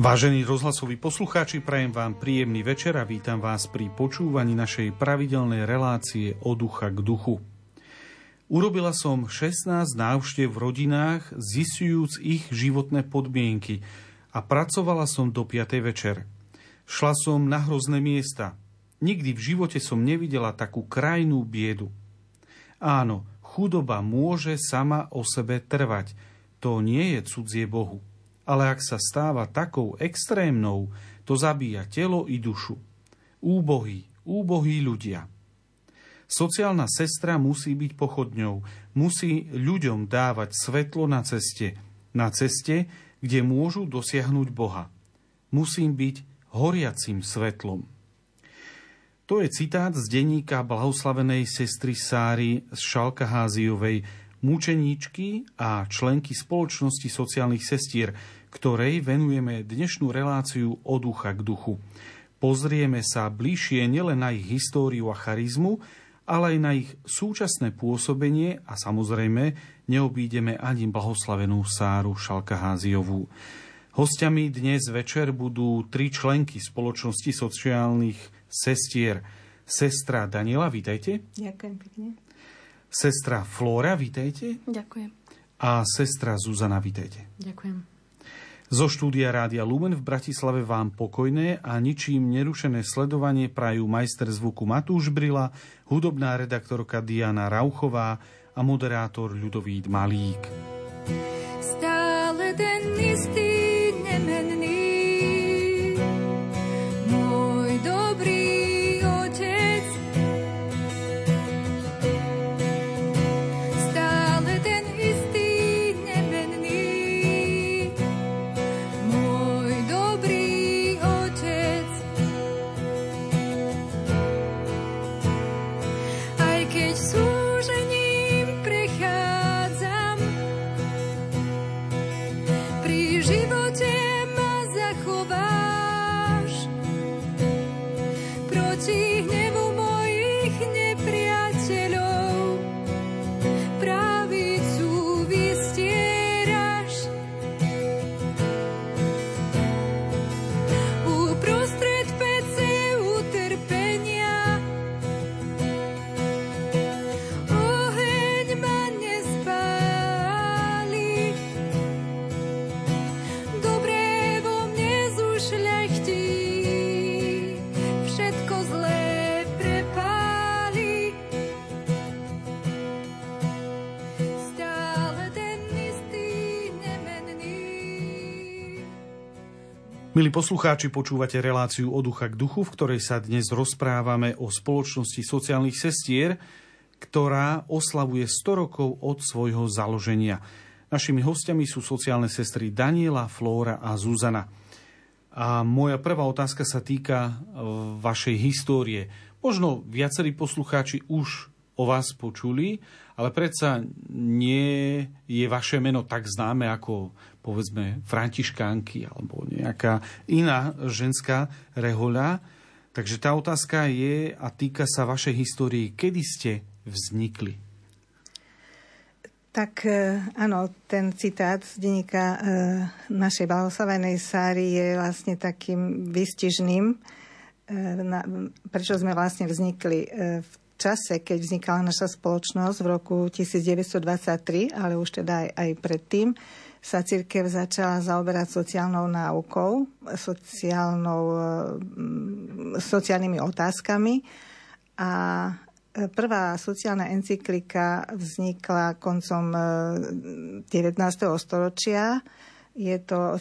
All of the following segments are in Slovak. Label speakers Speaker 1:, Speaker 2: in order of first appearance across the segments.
Speaker 1: Vážení rozhlasoví poslucháči, prajem vám príjemný večer a vítam vás pri počúvaní našej pravidelnej relácie od ducha k duchu. Urobila som 16 návštev v rodinách, zisujúc ich životné podmienky a pracovala som do 5. večer. Šla som na hrozné miesta. Nikdy v živote som nevidela takú krajnú biedu. Áno, chudoba môže sama o sebe trvať. To nie je cudzie Bohu ale ak sa stáva takou extrémnou, to zabíja telo i dušu. Úbohí, úbohí ľudia. Sociálna sestra musí byť pochodňou, musí ľuďom dávať svetlo na ceste, na ceste, kde môžu dosiahnuť Boha. Musím byť horiacim svetlom. To je citát z denníka blahoslavenej sestry Sáry z Šalkaháziovej, mučeníčky a členky spoločnosti sociálnych sestier, ktorej venujeme dnešnú reláciu od ducha k duchu. Pozrieme sa bližšie nielen na ich históriu a charizmu, ale aj na ich súčasné pôsobenie a samozrejme neobídeme ani blahoslavenú Sáru Šalkaháziovú. Hostiami dnes večer budú tri členky spoločnosti sociálnych sestier. Sestra Daniela, vítajte.
Speaker 2: Ďakujem pekne.
Speaker 1: Sestra Flóra, vítajte.
Speaker 2: Ďakujem.
Speaker 1: A sestra Zuzana, vítajte.
Speaker 2: Ďakujem.
Speaker 1: Zo štúdia Rádia Lumen v Bratislave vám pokojné a ničím nerušené sledovanie prajú majster zvuku Matúš Brila, hudobná redaktorka Diana Rauchová a moderátor Ľudovít Malík. Stále ten istý Milí poslucháči, počúvate reláciu od ducha k duchu, v ktorej sa dnes rozprávame o spoločnosti sociálnych sestier, ktorá oslavuje 100 rokov od svojho založenia. Našimi hostiami sú sociálne sestry Daniela, Flóra a Zuzana. A moja prvá otázka sa týka e, vašej histórie. Možno viacerí poslucháči už o vás počuli, ale predsa nie je vaše meno tak známe ako povedzme františkánky alebo nejaká iná ženská rehoľa. Takže tá otázka je a týka sa vašej histórie. Kedy ste vznikli?
Speaker 2: Tak e, áno, ten citát z denníka e, našej blahoslavenej Sáry je vlastne takým výstižným, e, prečo sme vlastne vznikli v čase, keď vznikala naša spoločnosť v roku 1923, ale už teda aj, aj predtým sa církev začala zaoberať sociálnou náukou, sociálnou, mm, sociálnymi otázkami a prvá sociálna encyklika vznikla koncom 19. E, storočia. Je to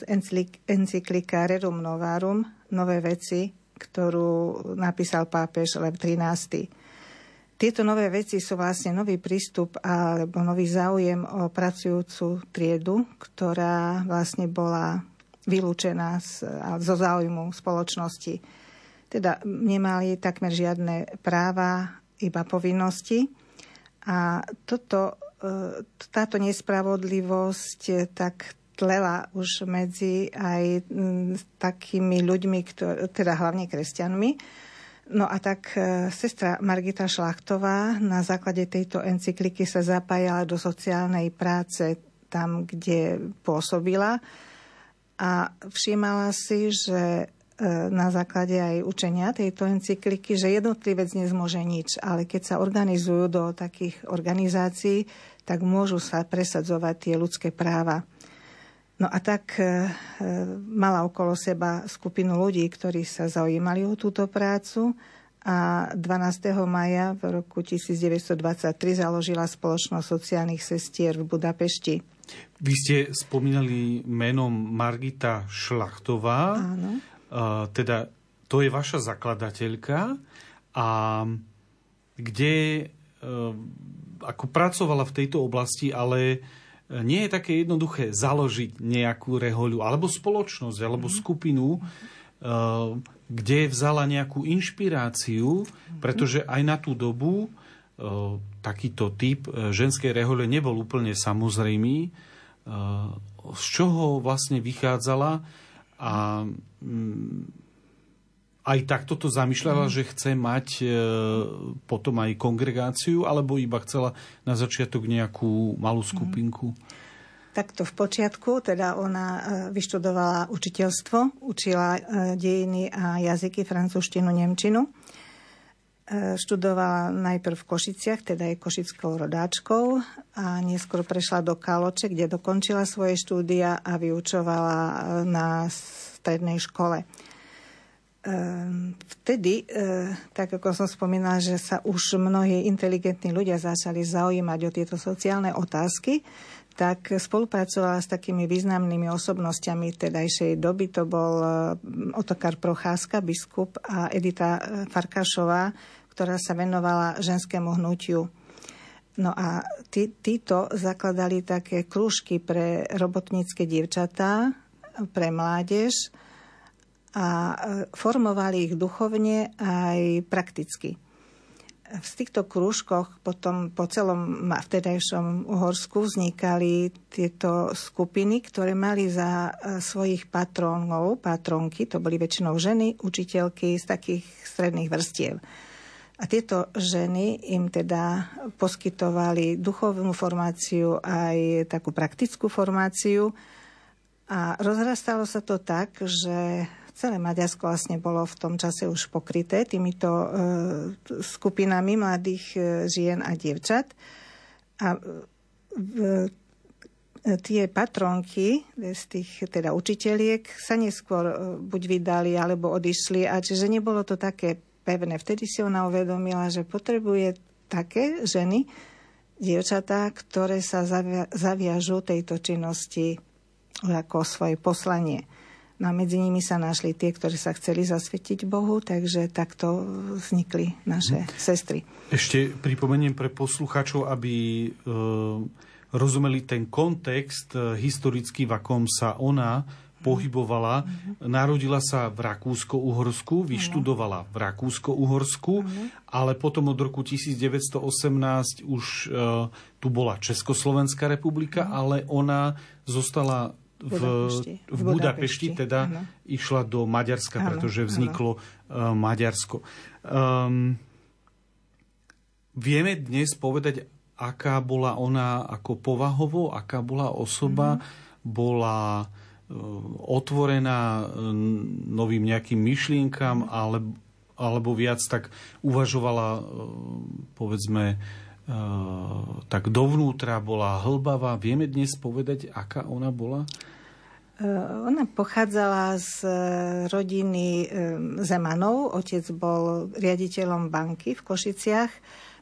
Speaker 2: encyklika Rerum Novarum, Nové veci, ktorú napísal pápež Lev 13. Tieto nové veci sú vlastne nový prístup alebo nový záujem o pracujúcu triedu, ktorá vlastne bola vylúčená z, zo záujmu spoločnosti. Teda nemali takmer žiadne práva, iba povinnosti. A toto, e, táto nespravodlivosť tak tlela už medzi aj takými ľuďmi, ktoré, teda hlavne kresťanmi, No a tak e, sestra Margita Šlachtová na základe tejto encykliky sa zapájala do sociálnej práce tam, kde pôsobila. a všímala si, že E, na základe aj učenia tejto encykliky, že jednotlivec nezmôže nič, ale keď sa organizujú do takých organizácií, tak môžu sa presadzovať tie ľudské práva. No a tak e, mala okolo seba skupinu ľudí, ktorí sa zaujímali o túto prácu a 12. maja v roku 1923 založila spoločnosť sociálnych sestier v Budapešti.
Speaker 1: Vy ste spomínali menom Margita Šlachtová.
Speaker 2: Áno
Speaker 1: teda to je vaša zakladateľka a kde e, ako pracovala v tejto oblasti, ale nie je také jednoduché založiť nejakú rehoľu alebo spoločnosť alebo mhm. skupinu, e, kde vzala nejakú inšpiráciu, mhm. pretože aj na tú dobu e, takýto typ ženskej rehole nebol úplne samozrejmý, z čoho vlastne vychádzala a mm, aj takto to zamýšľala, mm. že chce mať e, potom aj kongregáciu, alebo iba chcela na začiatok nejakú malú mhm. skupinku? Mm.
Speaker 2: Takto v počiatku, teda ona e, vyštudovala učiteľstvo, učila e, dejiny a jazyky, francúzštinu, nemčinu. E, študovala najprv v Košiciach, teda je košickou rodáčkou a neskôr prešla do Kaloče, kde dokončila svoje štúdia a vyučovala na strednej škole. E, vtedy, tak ako som spomínala, že sa už mnohí inteligentní ľudia začali zaujímať o tieto sociálne otázky, tak spolupracovala s takými významnými osobnostiami tedajšej doby. To bol Otokar Procházka, biskup a Edita Farkašová, ktorá sa venovala ženskému hnutiu. No a tí, títo zakladali také krúžky pre robotnícke dievčatá, pre mládež a e, formovali ich duchovne aj prakticky. V týchto krúžkoch potom po celom vtedajšom Uhorsku vznikali tieto skupiny, ktoré mali za e, svojich patrónov, patronky, to boli väčšinou ženy, učiteľky z takých stredných vrstiev. A tieto ženy im teda poskytovali duchovnú formáciu aj takú praktickú formáciu. A rozrastalo sa to tak, že celé Maďarsko vlastne bolo v tom čase už pokryté týmito e, skupinami mladých e, žien a dievčat. A e, tie patronky z tých teda učiteľiek sa neskôr e, buď vydali alebo odišli a čiže nebolo to také pevné. Vtedy si ona uvedomila, že potrebuje také ženy, dievčatá, ktoré sa zavia- zaviažú tejto činnosti ako svoje poslanie. No a medzi nimi sa našli tie, ktorí sa chceli zasvetiť Bohu, takže takto vznikli naše hm. sestry.
Speaker 1: Ešte pripomeniem pre poslucháčov, aby e, rozumeli ten kontext e, historický, v akom sa ona pohybovala. Narodila sa v Rakúsko-Uhorsku, vyštudovala v Rakúsko-Uhorsku, ale potom od roku 1918 už uh, tu bola Československá republika, ale ona zostala v, Budapešti. v Budapešti, teda ano. išla do Maďarska, ano, pretože vzniklo ano. Maďarsko. Um, vieme dnes povedať, aká bola ona ako povahovo, aká bola osoba, mm. bola E, otvorená e, novým nejakým myšlienkam, ale, alebo viac tak uvažovala, povedzme, tak dovnútra bola hlbavá. Vieme dnes povedať, aká ona bola?
Speaker 2: Ona pochádzala z rodiny Zemanov. Otec bol riaditeľom banky v Košiciach.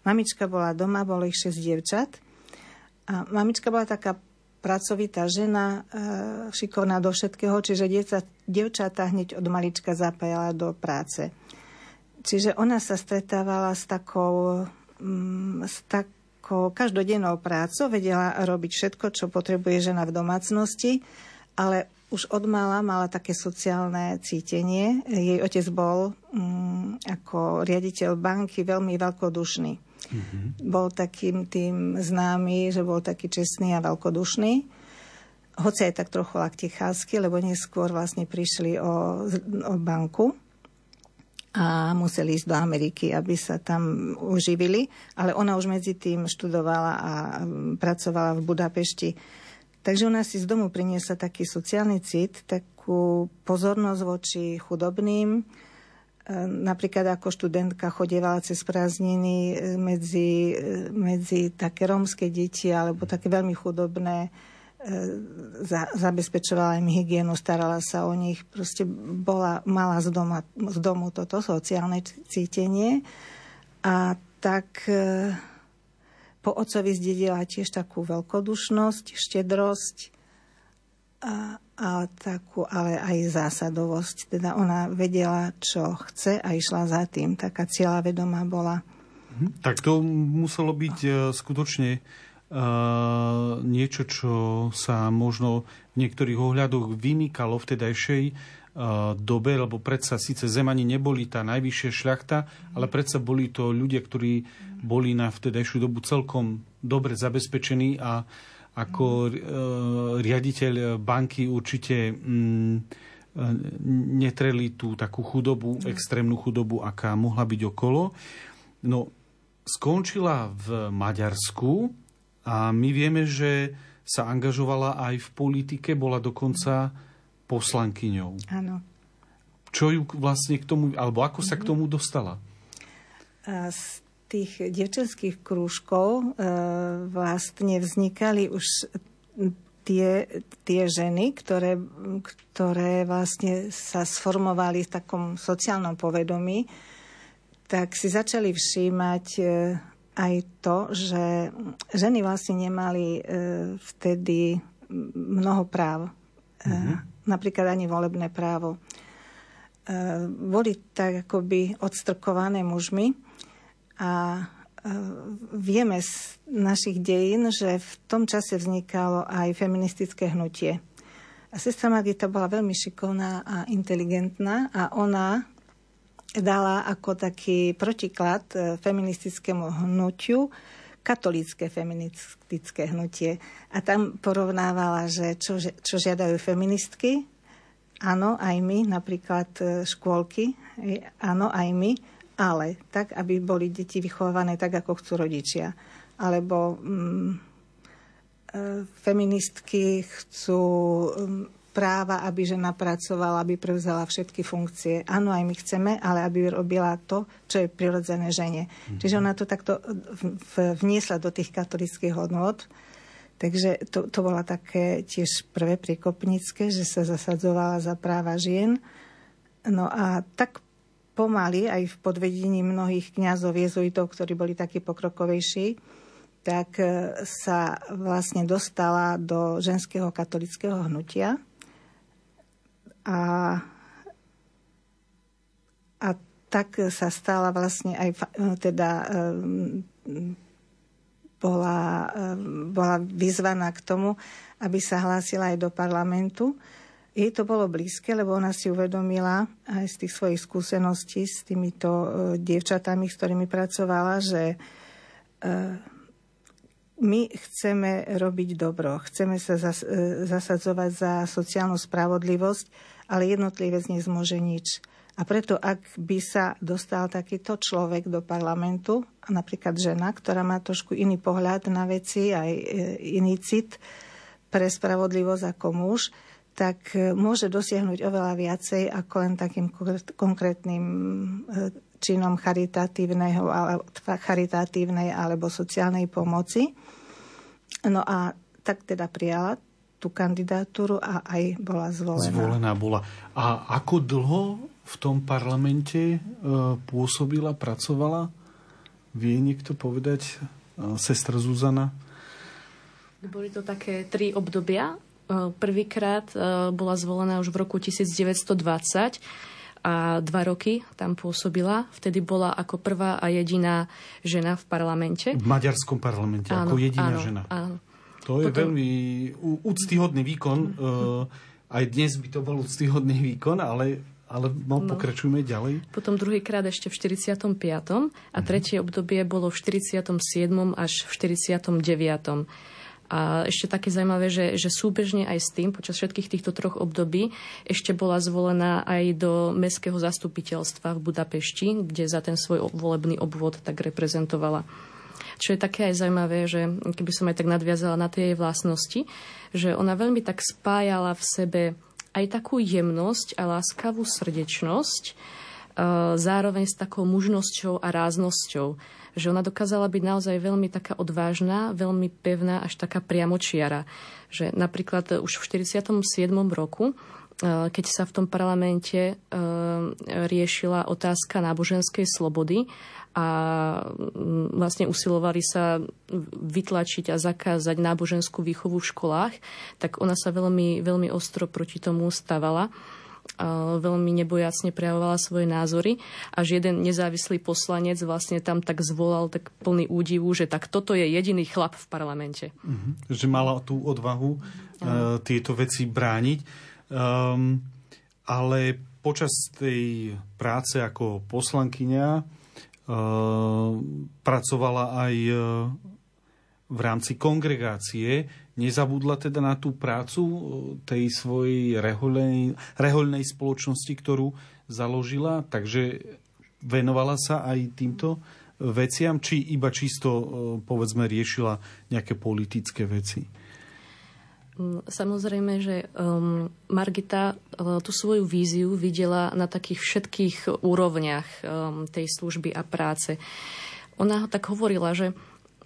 Speaker 2: Mamička bola doma, bolo ich šesť dievčat. A mamička bola taká pracovitá žena, šikovná do všetkého, čiže dievča, dievčatá hneď od malička zapájala do práce. Čiže ona sa stretávala s takou, s takou každodennou prácou, vedela robiť všetko, čo potrebuje žena v domácnosti, ale už od mala mala také sociálne cítenie. Jej otec bol mm, ako riaditeľ banky veľmi veľkodušný. Mm-hmm. Bol takým tým známy, že bol taký čestný a veľkodušný. Hoci aj tak trochu laktichársky, lebo neskôr vlastne prišli o, o banku a museli ísť do Ameriky, aby sa tam uživili. Ale ona už medzi tým študovala a pracovala v Budapešti. Takže ona si z domu priniesla taký sociálny cit, tak takú pozornosť voči chudobným. Napríklad ako študentka chodievala cez prázdniny medzi, medzi také rómske deti alebo také veľmi chudobné za, zabezpečovala im hygienu, starala sa o nich, proste bola, mala z, doma, z domu toto sociálne cítenie a tak e, po otcovi zdedila tiež takú veľkodušnosť, štedrosť a, a takú, ale aj zásadovosť. Teda ona vedela, čo chce a išla za tým. Taká cieľa vedomá bola.
Speaker 1: Mhm. Tak to muselo byť uh, skutočne niečo, čo sa možno v niektorých ohľadoch vymýkalo v tedajšej dobe, lebo predsa síce Zemani neboli tá najvyššia šľachta, ale predsa boli to ľudia, ktorí boli na vtedajšiu dobu celkom dobre zabezpečení a ako uh, riaditeľ banky určite um, netreli tú takú chudobu, extrémnu chudobu, aká mohla byť okolo. No, skončila v Maďarsku, a my vieme, že sa angažovala aj v politike, bola dokonca poslankyňou.
Speaker 2: Áno.
Speaker 1: Čo ju vlastne k tomu, alebo ako sa k mhm. tomu dostala?
Speaker 2: Z tých devčenských krúžkov e, vlastne vznikali už tie, tie ženy, ktoré, ktoré vlastne sa sformovali v takom sociálnom povedomí, tak si začali všímať e, aj to, že ženy vlastne nemali e, vtedy mnoho práv. Mm-hmm. Napríklad ani volebné právo. E, boli tak akoby odstrkované mužmi a vieme z našich dejín, že v tom čase vznikalo aj feministické hnutie. A sestra Margita bola veľmi šikovná a inteligentná a ona dala ako taký protiklad e, feministickému hnutiu katolícke feministické hnutie. A tam porovnávala, že čo, čo žiadajú feministky, áno, aj my, napríklad e, škôlky, áno, aj my, ale tak, aby boli deti vychovávané tak, ako chcú rodičia. Alebo mm, e, feministky chcú mm, práva, aby žena pracovala, aby prevzala všetky funkcie. Áno, aj my chceme, ale aby robila to, čo je prirodzené žene. Mm-hmm. Čiže ona to takto vniesla do tých katolických hodnot. Takže to, to bola také tiež prvé priekopnícke, že sa zasadzovala za práva žien. No a tak pomaly aj v podvedení mnohých kňazov jezuitov, ktorí boli takí pokrokovejší, tak e, sa vlastne dostala do ženského katolického hnutia a, a tak sa stala vlastne aj teda bola, bola vyzvaná k tomu, aby sa hlásila aj do parlamentu. Jej to bolo blízke, lebo ona si uvedomila aj z tých svojich skúseností s týmito e, dievčatami, s ktorými pracovala, že e, my chceme robiť dobro, chceme sa e, zasadzovať za sociálnu spravodlivosť ale jednotlivec nezmôže nič. A preto, ak by sa dostal takýto človek do parlamentu, napríklad žena, ktorá má trošku iný pohľad na veci, aj e, iný cit pre spravodlivosť ako muž, tak e, môže dosiahnuť oveľa viacej ako len takým konkrétnym e, činom charitatívneho, charitatívnej alebo sociálnej pomoci. No a tak teda prijala tú kandidatúru a aj bola zvolená.
Speaker 1: Zvolená bola. A ako dlho v tom parlamente e, pôsobila, pracovala? Vie niekto povedať? E, sestra Zuzana?
Speaker 3: Boli to také tri obdobia. E, prvýkrát bola zvolená už v roku 1920 a dva roky tam pôsobila. Vtedy bola ako prvá a jediná žena v parlamente.
Speaker 1: V maďarskom parlamente, áno, ako jediná
Speaker 3: áno,
Speaker 1: žena.
Speaker 3: Áno.
Speaker 1: To je Potom... veľmi úctyhodný výkon. Mm-hmm. Aj dnes by to bol úctyhodný výkon, ale ale no, no. pokračujme ďalej.
Speaker 3: Potom druhýkrát ešte v 45. a mm-hmm. tretie obdobie bolo v 47. až v 49. A ešte také zaujímavé, že, že súbežne aj s tým, počas všetkých týchto troch období, ešte bola zvolená aj do mestského zastupiteľstva v Budapešti, kde za ten svoj volebný obvod tak reprezentovala. Čo je také aj zaujímavé, že keby som aj tak nadviazala na tie jej vlastnosti, že ona veľmi tak spájala v sebe aj takú jemnosť a láskavú srdečnosť, e, zároveň s takou mužnosťou a ráznosťou. Že ona dokázala byť naozaj veľmi taká odvážna, veľmi pevná, až taká priamočiara. Že napríklad už v 47. roku e, keď sa v tom parlamente e, riešila otázka náboženskej slobody a mm, vlastne usilovali sa vytlačiť a zakázať náboženskú výchovu v školách, tak ona sa veľmi, veľmi ostro proti tomu stavala veľmi nebojacne prejavovala svoje názory, až jeden nezávislý poslanec vlastne tam tak zvolal tak plný údivu, že tak toto je jediný chlap v parlamente.
Speaker 1: Uh-huh. Že mala tú odvahu uh, tieto veci brániť. Um, ale počas tej práce ako poslankyňa pracovala aj e, v rámci kongregácie, nezabudla teda na tú prácu e, tej svojej rehoľnej, rehoľnej spoločnosti, ktorú založila, takže venovala sa aj týmto veciam, či iba čisto, povedzme, riešila nejaké politické veci?
Speaker 3: Mm, samozrejme, že um, Margita uh, tú svoju víziu videla na takých všetkých úrovniach um, tej služby a práce. Ona tak hovorila, že,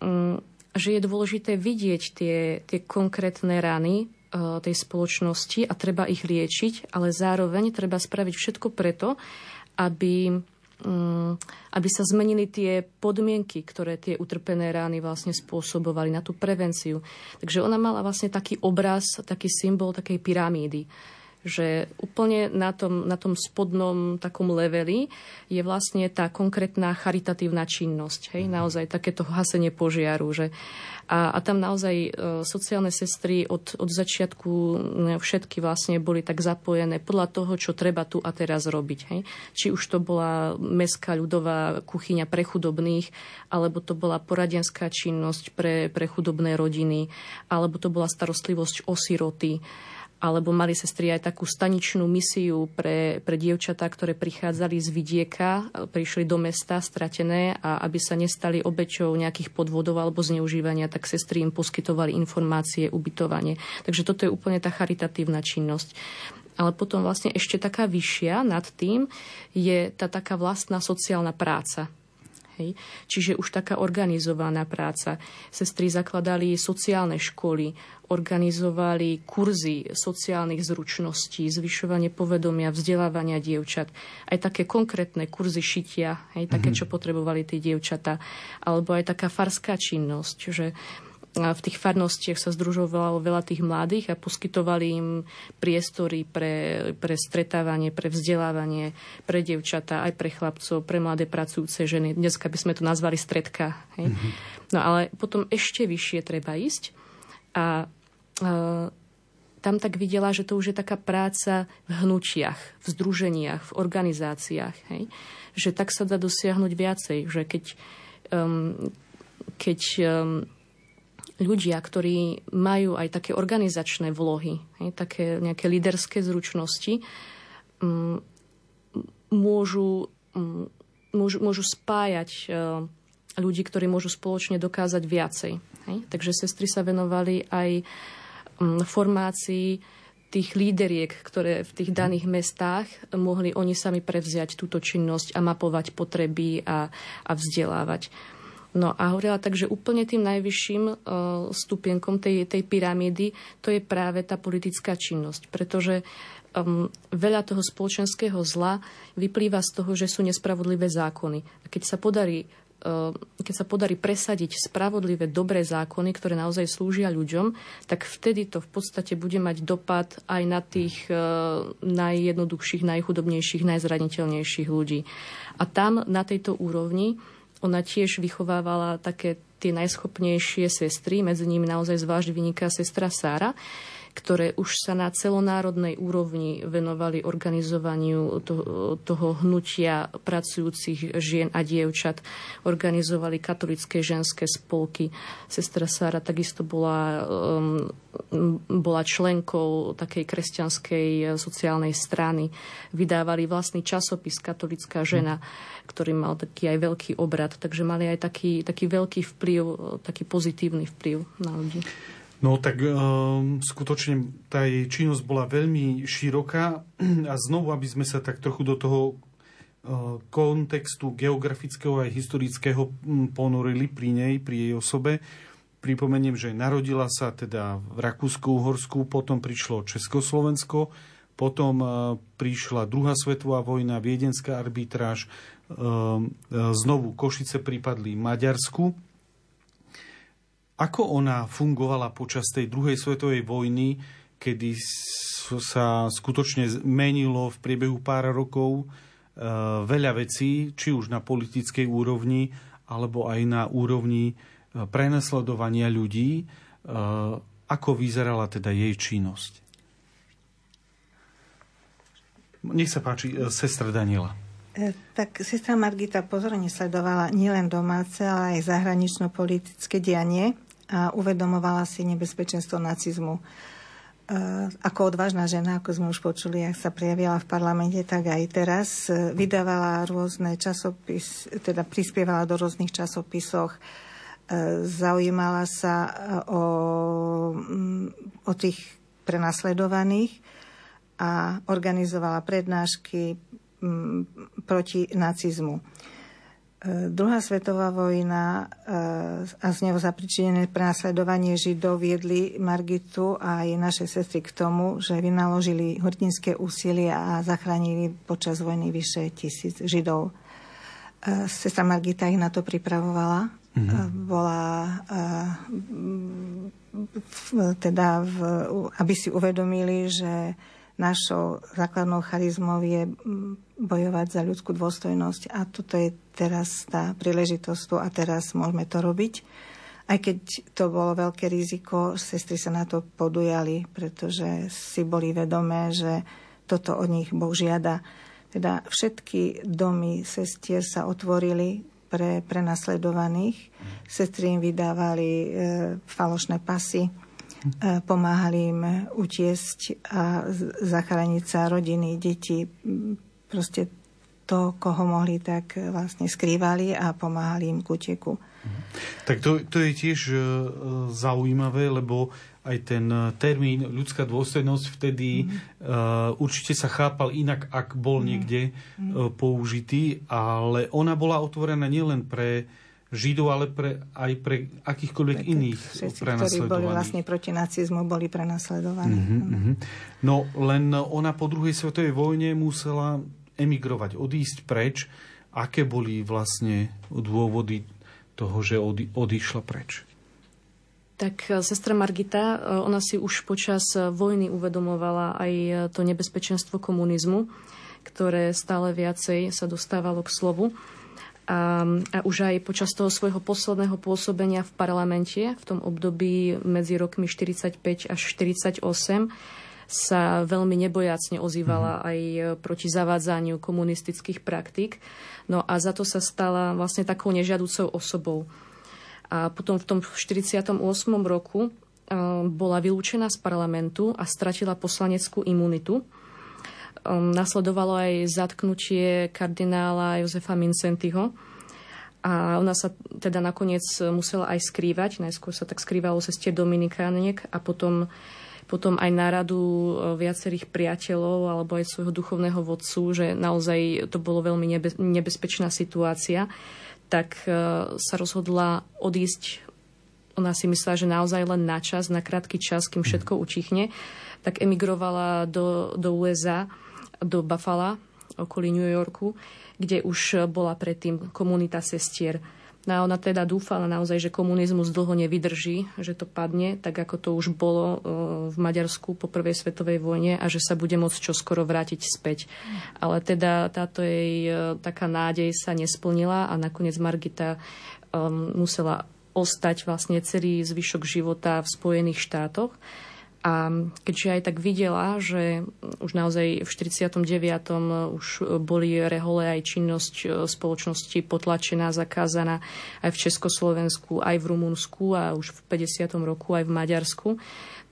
Speaker 3: um, že je dôležité vidieť tie, tie konkrétne rany uh, tej spoločnosti a treba ich liečiť, ale zároveň treba spraviť všetko preto, aby aby sa zmenili tie podmienky, ktoré tie utrpené rány vlastne spôsobovali na tú prevenciu. Takže ona mala vlastne taký obraz, taký symbol takej pyramídy že úplne na tom, na tom spodnom takom leveli je vlastne tá konkrétna charitatívna činnosť. Hej? Naozaj takéto hasenie požiaru. Že a, a tam naozaj e, sociálne sestry od, od začiatku ne, všetky vlastne boli tak zapojené podľa toho, čo treba tu a teraz robiť. Hej. Či už to bola mestská ľudová kuchyňa pre chudobných, alebo to bola poradenská činnosť pre, pre chudobné rodiny, alebo to bola starostlivosť o siroty alebo mali sestry aj takú staničnú misiu pre, pre dievčatá, ktoré prichádzali z vidieka, prišli do mesta stratené a aby sa nestali obeťou nejakých podvodov alebo zneužívania, tak sestry im poskytovali informácie, ubytovanie. Takže toto je úplne tá charitatívna činnosť. Ale potom vlastne ešte taká vyššia nad tým je tá taká vlastná sociálna práca Hej. Čiže už taká organizovaná práca. Sestry zakladali sociálne školy, organizovali kurzy sociálnych zručností, zvyšovanie povedomia, vzdelávania dievčat. Aj také konkrétne kurzy šitia, hej, také, mm-hmm. čo potrebovali tie dievčata. Alebo aj taká farská činnosť, že v tých farnostiach sa združovalo veľa tých mladých a poskytovali im priestory pre, pre stretávanie, pre vzdelávanie, pre devčata, aj pre chlapcov, pre mladé pracujúce ženy. Dneska by sme to nazvali stredka. Hej? Mm-hmm. No ale potom ešte vyššie treba ísť a, a tam tak videla, že to už je taká práca v hnutiach, v združeniach, v organizáciách. Hej? Že tak sa dá dosiahnuť viacej. Že keď, um, keď um, ľudia, ktorí majú aj také organizačné vlohy, hej, také nejaké líderské zručnosti, m, môžu, m, môžu, môžu spájať e, ľudí, ktorí môžu spoločne dokázať viacej. Hej. Takže sestry sa venovali aj m, formácii tých líderiek, ktoré v tých daných mestách mohli oni sami prevziať túto činnosť a mapovať potreby a, a vzdelávať. No a hovorila tak, že úplne tým najvyšším uh, stupienkom tej, tej pyramídy to je práve tá politická činnosť, pretože um, veľa toho spoločenského zla vyplýva z toho, že sú nespravodlivé zákony. A keď sa podarí uh, keď sa podarí presadiť spravodlivé, dobré zákony, ktoré naozaj slúžia ľuďom, tak vtedy to v podstate bude mať dopad aj na tých uh, najjednoduchších, najchudobnejších, najzraniteľnejších ľudí. A tam na tejto úrovni ona tiež vychovávala také tie najschopnejšie sestry, medzi nimi naozaj zvlášť vyniká sestra Sára, ktoré už sa na celonárodnej úrovni venovali organizovaniu toho, toho hnutia pracujúcich žien a dievčat. Organizovali katolické ženské spolky. Sestra Sára takisto bola, um, bola členkou takej kresťanskej sociálnej strany. Vydávali vlastný časopis Katolická žena, ktorý mal taký aj veľký obrad. Takže mali aj taký, taký veľký vplyv, taký pozitívny vplyv na ľudí.
Speaker 1: No tak um, skutočne tá jej činnosť bola veľmi široká a znovu, aby sme sa tak trochu do toho uh, kontextu geografického aj historického um, ponorili pri nej, pri jej osobe. Pripomeniem, že narodila sa teda v Rakúsku-Uhorsku, potom prišlo Československo, potom uh, prišla druhá svetová vojna, viedenská arbitráž, znovu Košice pripadli Maďarsku ako ona fungovala počas tej druhej svetovej vojny, kedy sa skutočne menilo v priebehu pár rokov e, veľa vecí, či už na politickej úrovni, alebo aj na úrovni e, prenasledovania ľudí. E, ako vyzerala teda jej činnosť? Nech sa páči, sestra Daniela.
Speaker 2: Tak sestra Margita pozorne sledovala nielen domáce, ale aj zahranično-politické dianie a uvedomovala si nebezpečenstvo nacizmu. E, ako odvážna žena, ako sme už počuli, ak sa prejavila v parlamente, tak aj teraz e, vydávala rôzne časopis, teda prispievala do rôznych časopisoch, e, zaujímala sa o, mm, o tých prenasledovaných a organizovala prednášky mm, proti nacizmu. Druhá svetová vojna eh, a z neho zapričinené prenasledovanie Židov viedli Margitu a aj naše sestry k tomu, že vynaložili hrdinské úsilie a zachránili počas vojny vyše tisíc Židov. Eh, sestra Margita ich na to pripravovala. Mm-hmm. Bola teda, v, aby si uvedomili, že našou základnou charizmou je bojovať za ľudskú dôstojnosť a toto je teraz tá príležitosť a teraz môžeme to robiť. Aj keď to bolo veľké riziko, sestry sa na to podujali, pretože si boli vedomé, že toto od nich Boh žiada. Teda všetky domy sestier sa otvorili pre prenasledovaných. Sestry im vydávali e, falošné pasy, e, pomáhali im utiesť a zachrániť sa rodiny, deti, proste to, koho mohli, tak vlastne skrývali a pomáhali im k uteku.
Speaker 1: Tak to, to je tiež uh, zaujímavé, lebo aj ten termín ľudská dôstojnosť vtedy mm. uh, určite sa chápal inak, ak bol mm. niekde uh, použitý, ale ona bola otvorená nielen pre Židov, ale pre, aj pre akýchkoľvek pre iných všetci,
Speaker 2: ktorí boli vlastne proti nacizmu, boli prenasledovaní. Mm-hmm,
Speaker 1: No len ona po druhej svetovej vojne musela emigrovať, odísť preč. Aké boli vlastne dôvody toho, že odi, odišla preč?
Speaker 3: Tak e, sestra Margita, e, ona si už počas vojny uvedomovala aj to nebezpečenstvo komunizmu, ktoré stále viacej sa dostávalo k slovu. A, a už aj počas toho svojho posledného pôsobenia v parlamente, v tom období medzi rokmi 45 až 48, sa veľmi nebojacne ozývala mm-hmm. aj proti zavádzaniu komunistických praktík. No a za to sa stala vlastne takou nežiaducou osobou. A potom v tom 48. roku bola vylúčená z parlamentu a stratila poslaneckú imunitu. Nasledovalo aj zatknutie kardinála Jozefa Mincentiho. A ona sa teda nakoniec musela aj skrývať. Najskôr sa tak skrývalo sestie Dominikániek a potom potom aj náradu e, viacerých priateľov alebo aj svojho duchovného vodcu, že naozaj to bolo veľmi nebezpečná situácia, tak e, sa rozhodla odísť. Ona si myslela, že naozaj len na čas, na krátky čas, kým všetko utichne, tak emigrovala do, do USA, do Buffalo, okolí New Yorku, kde už bola predtým komunita sestier No a ona teda dúfala naozaj, že komunizmus dlho nevydrží, že to padne, tak ako to už bolo e, v Maďarsku po prvej svetovej vojne a že sa bude môcť čoskoro vrátiť späť. Ale teda táto jej e, taká nádej sa nesplnila a nakoniec Margita um, musela ostať vlastne celý zvyšok života v Spojených štátoch A keďže aj tak videla, že už naozaj v 49. už boli rehole aj činnosť e, spoločnosti potlačená, zakázaná aj v Československu, aj v Rumunsku a už v 50. roku aj v Maďarsku,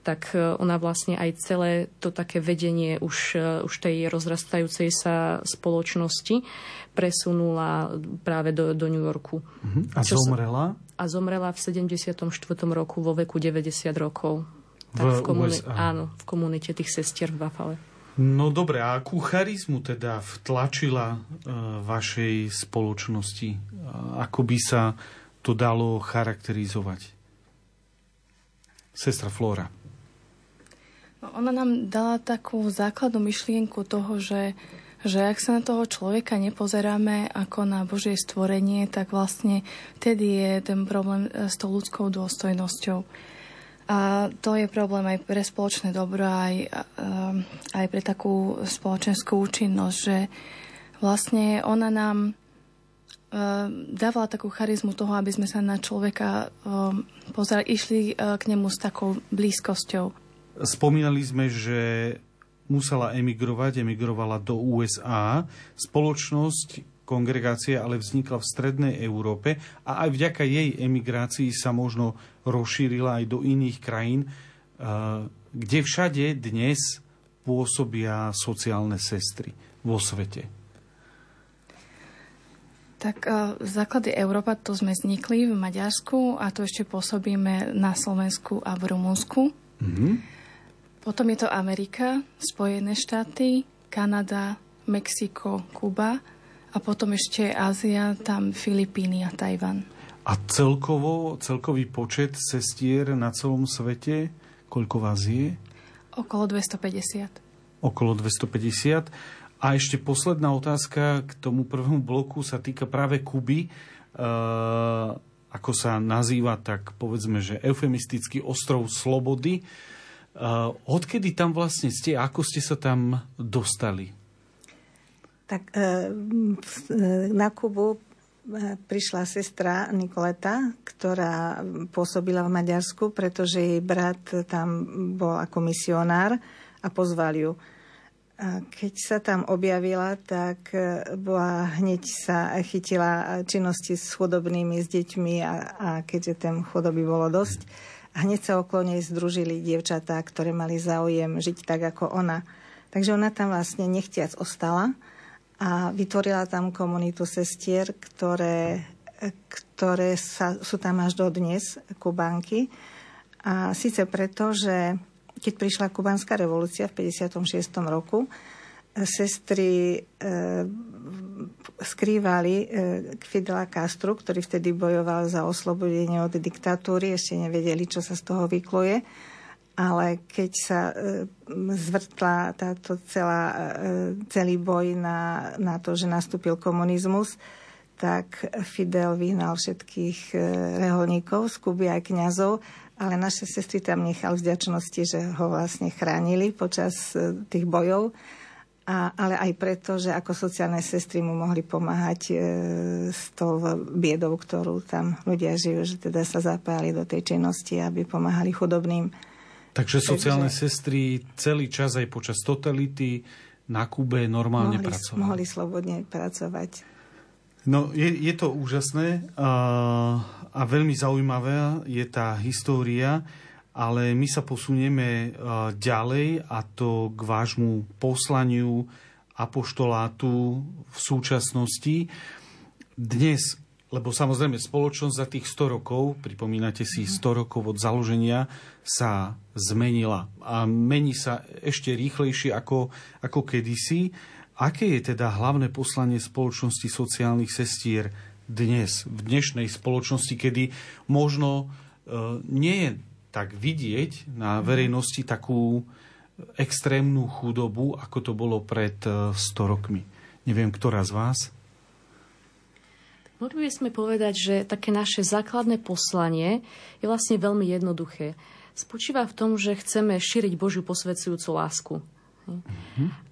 Speaker 3: tak e, ona vlastne aj celé to také vedenie už, e, už tej rozrastajúcej sa spoločnosti presunula práve do, do New Yorku.
Speaker 1: Uh-huh. A zomrela?
Speaker 3: A zomrela v 74. roku vo veku 90 rokov. Tak v, v komuni- USA. Áno, v komunite tých sestier v Buffale.
Speaker 1: No dobre, a akú charizmu teda vtlačila e, vašej spoločnosti? E, ako by sa to dalo charakterizovať? Sestra Flora.
Speaker 4: No, ona nám dala takú základnú myšlienku toho, že, že ak sa na toho človeka nepozeráme ako na Božie stvorenie, tak vlastne vtedy je ten problém e, s tou ľudskou dôstojnosťou. A to je problém aj pre spoločné dobro, aj, aj pre takú spoločenskú účinnosť, že vlastne ona nám dávala takú charizmu toho, aby sme sa na človeka pozerali, išli k nemu s takou blízkosťou.
Speaker 1: Spomínali sme, že musela emigrovať, emigrovala do USA. Spoločnosť kongregácia ale vznikla v strednej Európe a aj vďaka jej emigrácii sa možno rozšírila aj do iných krajín, eh, kde všade dnes pôsobia sociálne sestry vo svete.
Speaker 4: Tak uh, základy Európa to sme vznikli v Maďarsku a to ešte pôsobíme na Slovensku a v Rumunsku. Mm-hmm. Potom je to Amerika, Spojené štáty, Kanada, Mexiko, Kuba a potom ešte Ázia, tam Filipíny a Tajvan.
Speaker 1: A celkovo, celkový počet sestier na celom svete, koľko vás je?
Speaker 4: Okolo 250.
Speaker 1: Okolo 250. A ešte posledná otázka k tomu prvému bloku sa týka práve Kuby. E, ako sa nazýva, tak povedzme, že eufemistický ostrov Slobody. E, odkedy tam vlastne ste? Ako ste sa tam dostali?
Speaker 2: Tak e, na Kubu e, prišla sestra Nikoleta, ktorá pôsobila v Maďarsku, pretože jej brat tam bol ako misionár a pozval ju. A keď sa tam objavila, tak e, bola, hneď sa chytila činnosti s chudobnými, s deťmi a, a keďže tam chudoby bolo dosť, a hneď sa okolo nej združili dievčatá, ktoré mali záujem žiť tak ako ona. Takže ona tam vlastne nechtiac ostala a vytvorila tam komunitu sestier, ktoré, ktoré sa, sú tam až do dnes, Kubánky. A síce preto, že keď prišla kubanská revolúcia v 56. roku, sestry e, skrývali e, Fidela Castru, ktorý vtedy bojoval za oslobodenie od diktatúry, ešte nevedeli, čo sa z toho vykluje ale keď sa e, zvrtla táto celá, e, celý boj na, na to, že nastúpil komunizmus, tak Fidel vyhnal všetkých e, reholníkov z Kuby aj kňazov, ale naše sestry tam nechal vďačnosti, že ho vlastne chránili počas tých bojov. A, ale aj preto, že ako sociálne sestry mu mohli pomáhať e, s tou biedou, ktorú tam ľudia žijú, že teda sa zapájali do tej činnosti, aby pomáhali chudobným.
Speaker 1: Takže sociálne Takže... sestry celý čas aj počas totality na Kube normálne
Speaker 2: mohli,
Speaker 1: pracovali.
Speaker 2: Mohli slobodne pracovať.
Speaker 1: No, je, je to úžasné a, a veľmi zaujímavé je tá história, ale my sa posunieme ďalej a to k vášmu poslaniu apoštolátu v súčasnosti. Dnes lebo samozrejme spoločnosť za tých 100 rokov, pripomínate si 100 mhm. rokov od založenia, sa zmenila a mení sa ešte rýchlejšie ako, ako kedysi. Aké je teda hlavné poslanie spoločnosti sociálnych sestier dnes, v dnešnej spoločnosti, kedy možno e, nie je tak vidieť na mhm. verejnosti takú extrémnu chudobu, ako to bolo pred 100 e, rokmi. Neviem, ktorá z vás?
Speaker 3: Mohli by sme povedať, že také naše základné poslanie je vlastne veľmi jednoduché. Spočíva v tom, že chceme šíriť Božiu posvedzujúcu lásku.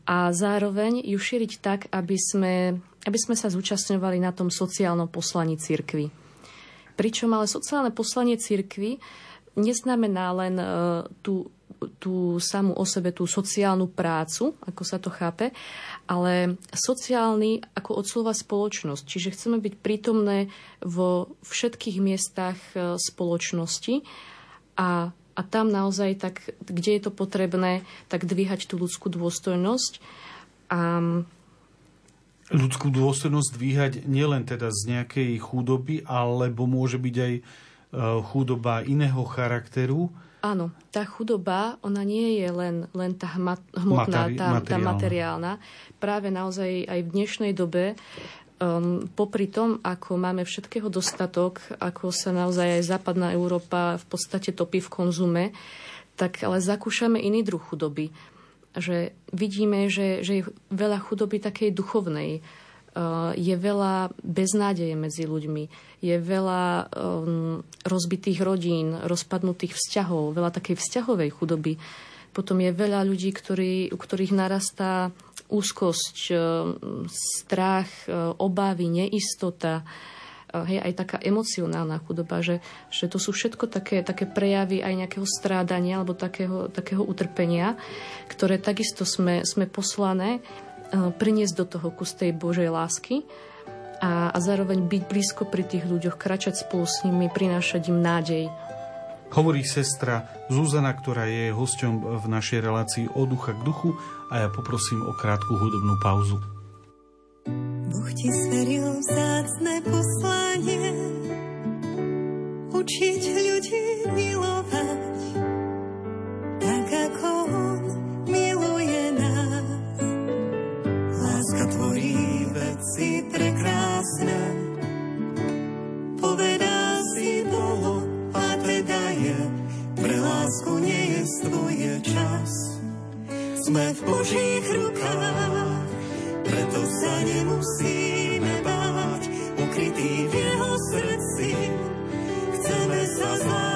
Speaker 3: A zároveň ju šíriť tak, aby sme, aby sme sa zúčastňovali na tom sociálnom poslaní cirkvy. Pričom ale sociálne poslanie cirkvy neznamená len uh, tú tú samú o sebe, tú sociálnu prácu, ako sa to chápe, ale sociálny ako od slova spoločnosť. Čiže chceme byť prítomné vo všetkých miestach e, spoločnosti a, a tam naozaj, tak, kde je to potrebné, tak dvíhať tú ľudskú dôstojnosť. A,
Speaker 1: ľudskú dôstojnosť dvíhať nielen teda z nejakej chudoby, alebo môže byť aj e, chudoba iného charakteru,
Speaker 3: Áno, tá chudoba, ona nie je len, len tá hmotná, Materi- tá, materiálna. tá materiálna. Práve naozaj aj v dnešnej dobe, um, popri tom, ako máme všetkého dostatok, ako sa naozaj aj západná Európa v podstate topí v konzume, tak ale zakúšame iný druh chudoby. Že vidíme, že, že je veľa chudoby takej duchovnej, je veľa beznádeje medzi ľuďmi, je veľa um, rozbitých rodín, rozpadnutých vzťahov, veľa takej vzťahovej chudoby. Potom je veľa ľudí, ktorí, u ktorých narastá úzkosť, um, strach, um, obavy, neistota, hej, aj taká emocionálna chudoba, že, že to sú všetko také, také prejavy aj nejakého strádania alebo takého, takého utrpenia, ktoré takisto sme, sme poslané Eh, priniesť do toho kus tej Božej lásky a, a zároveň byť blízko pri tých ľuďoch, kračať spolu s nimi, prinášať im nádej.
Speaker 1: Hovorí sestra Zuzana, ktorá je hosťom v našej relácii od ducha k duchu a ja poprosím o krátku hudobnú pauzu.
Speaker 5: Boh ti zveril vzácne poslanie učiť ľudí milovať tak ako on Povedá si bolo a teda je, pre lásku nie je tvoje čas. Sme v Božích rukách, preto sa nemusíme báť, ukrytý v jeho srdci. Chceme sa z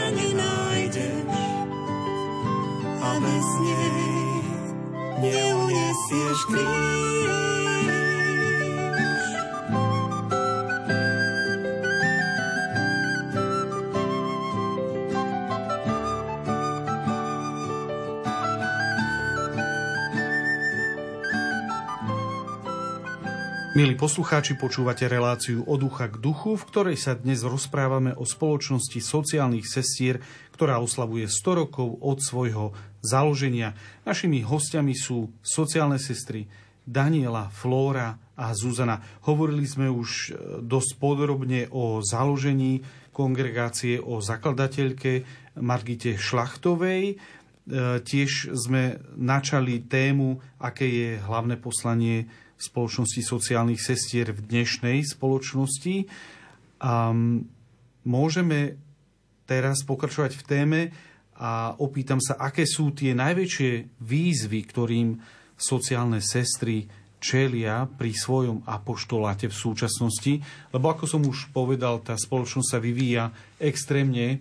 Speaker 5: kríža nenájdeš. A bez nej neuniesieš kríž.
Speaker 1: Milí poslucháči, počúvate reláciu od ducha k duchu, v ktorej sa dnes rozprávame o spoločnosti sociálnych sestier, ktorá oslavuje 100 rokov od svojho založenia. Našimi hostiami sú sociálne sestry Daniela, Flóra a Zuzana. Hovorili sme už e, dosť podrobne o založení kongregácie, o zakladateľke Margite Šlachtovej. E, tiež sme načali tému, aké je hlavné poslanie spoločnosti sociálnych sestier v dnešnej spoločnosti. A môžeme teraz pokračovať v téme a opýtam sa, aké sú tie najväčšie výzvy, ktorým sociálne sestry čelia pri svojom apoštoláte v súčasnosti, lebo ako som už povedal, tá spoločnosť sa vyvíja extrémne e,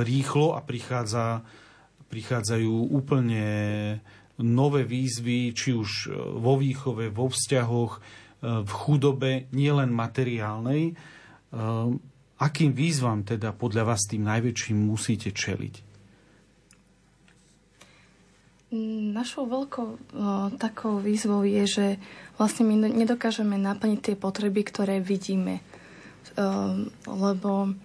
Speaker 1: rýchlo a prichádza, prichádzajú úplne nové výzvy, či už e, vo výchove, vo vzťahoch, e, v chudobe, nielen materiálnej. E, akým výzvam teda podľa vás tým najväčším musíte čeliť?
Speaker 4: Našou veľkou takou výzvou je, že vlastne my nedokážeme naplniť tie potreby, ktoré vidíme. Lebo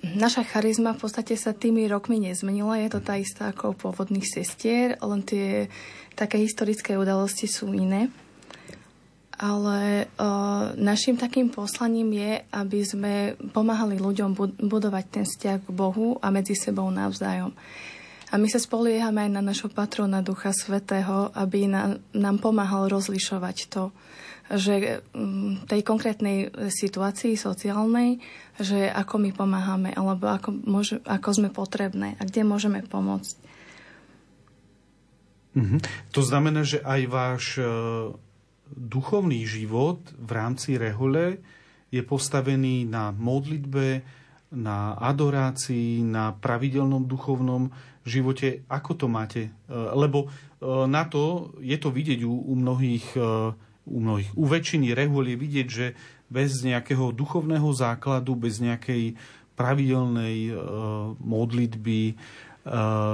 Speaker 4: Naša charizma v podstate sa tými rokmi nezmenila. Je to tá istá ako pôvodných sestier, len tie také historické udalosti sú iné. Ale uh, našim takým poslaním je, aby sme pomáhali ľuďom budovať ten vzťah k Bohu a medzi sebou navzájom. A my sa spoliehame aj na našho patrona Ducha Svetého, aby na, nám pomáhal rozlišovať to, že v tej konkrétnej situácii sociálnej že ako my pomáhame, alebo ako, môže, ako sme potrebné a kde môžeme pomôcť.
Speaker 1: Mm-hmm. To znamená, že aj váš e, duchovný život v rámci rehole je postavený na modlitbe, na adorácii, na pravidelnom duchovnom živote. Ako to máte? Lebo na to je to vidieť u, u mnohých, u mnohých, u väčšiny rehol je vidieť, že bez nejakého duchovného základu, bez nejakej pravidelnej modlitby,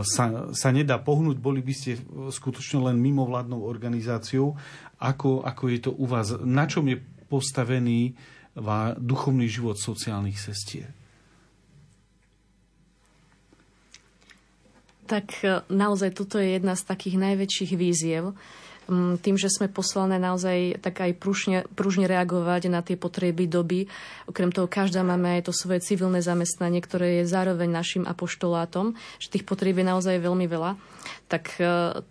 Speaker 1: sa, sa nedá pohnúť. Boli by ste skutočne len mimovládnou organizáciou. Ako, ako je to u vás? Na čom je postavený duchovný život sociálnych sestier?
Speaker 3: Tak e, naozaj toto je jedna z takých najväčších víziev, tým, že sme poslané naozaj tak aj pružne, pružne reagovať na tie potreby doby. Okrem toho, každá máme aj to svoje civilné zamestnanie, ktoré je zároveň našim apoštolátom, že tých potrieb je naozaj veľmi veľa. Tak e,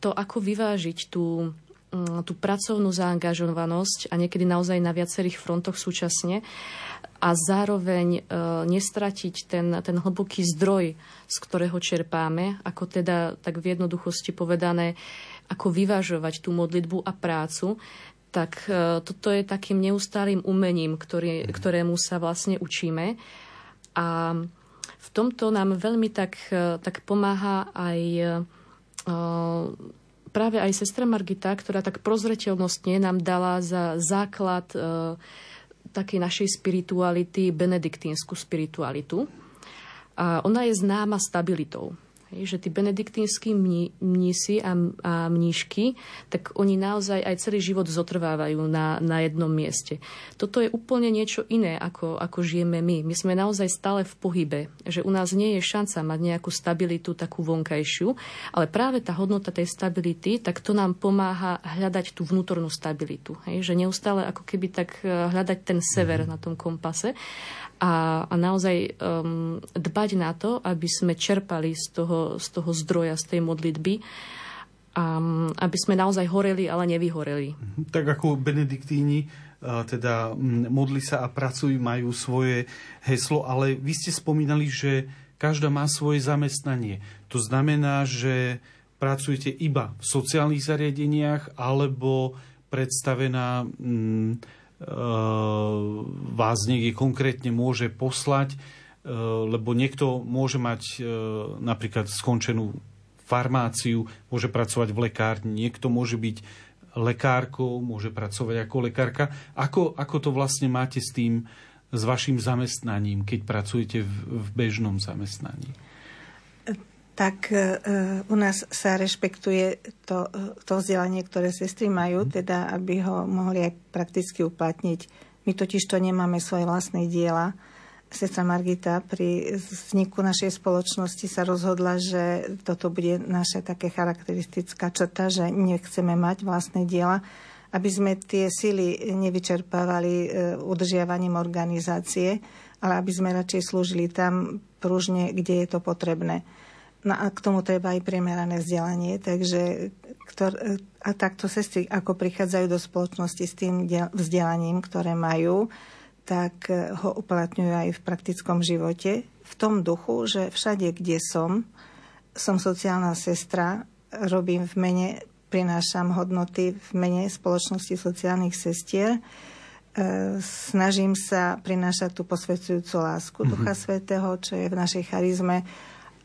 Speaker 3: to, ako vyvážiť tú, mm, tú pracovnú zaangažovanosť a niekedy naozaj na viacerých frontoch súčasne a zároveň e, nestratiť ten, ten hlboký zdroj, z ktorého čerpáme, ako teda tak v jednoduchosti povedané, ako vyvažovať tú modlitbu a prácu, tak e, toto je takým neustálým umením, ktorý, ktorému sa vlastne učíme. A v tomto nám veľmi tak, e, tak pomáha aj e, práve aj sestra Margita, ktorá tak prozreteľnostne nám dala za základ takej našej spirituality, benediktínsku spiritualitu. A ona je známa stabilitou. Hej, že tí benediktínsky mnísi a, a mníšky, tak oni naozaj aj celý život zotrvávajú na, na jednom mieste. Toto je úplne niečo iné, ako, ako žijeme my. My sme naozaj stále v pohybe, že u nás nie je šanca mať nejakú stabilitu takú vonkajšiu, ale práve tá hodnota tej stability, tak to nám pomáha hľadať tú vnútornú stabilitu. Hej, že neustále ako keby tak eh, hľadať ten sever mm-hmm. na tom kompase a, a naozaj um, dbať na to, aby sme čerpali z toho, z toho zdroja, z tej modlitby, um, aby sme naozaj horeli, ale nevyhoreli.
Speaker 1: Mhm. Tak ako benediktíni, teda modli sa a pracujú, majú svoje heslo, ale vy ste spomínali, že každá má svoje zamestnanie. To znamená, že pracujete iba v sociálnych zariadeniach alebo predstavená Eh, vás niekde konkrétne môže poslať, eh, lebo niekto môže mať eh, napríklad skončenú farmáciu, môže pracovať v lekárni, niekto môže byť lekárkou, môže pracovať ako lekárka. Ako, ako to vlastne máte s tým, s vašim zamestnaním, keď pracujete v, v bežnom zamestnaní?
Speaker 2: Tak e, u nás sa rešpektuje to, e, to vzdelanie, ktoré sestry majú, mhm. teda aby ho mohli aj prakticky uplatniť. My totiž to nemáme svoje vlastné diela. Sestra Margita pri vzniku našej spoločnosti sa rozhodla, že toto bude naša také charakteristická črta, že nechceme mať vlastné diela, aby sme tie sily nevyčerpávali e, udržiavaním organizácie, ale aby sme radšej slúžili tam pružne, kde je to potrebné. No a k tomu treba aj primerané vzdelanie, takže ktor, a takto sestry, ako prichádzajú do spoločnosti s tým vzdelaním, ktoré majú, tak ho uplatňujú aj v praktickom živote. V tom duchu, že všade, kde som, som sociálna sestra, robím v mene, prinášam hodnoty v mene spoločnosti sociálnych sestier, e, snažím sa prinášať tú posvedcujúcu lásku mm-hmm. Ducha Svetého, čo je v našej charizme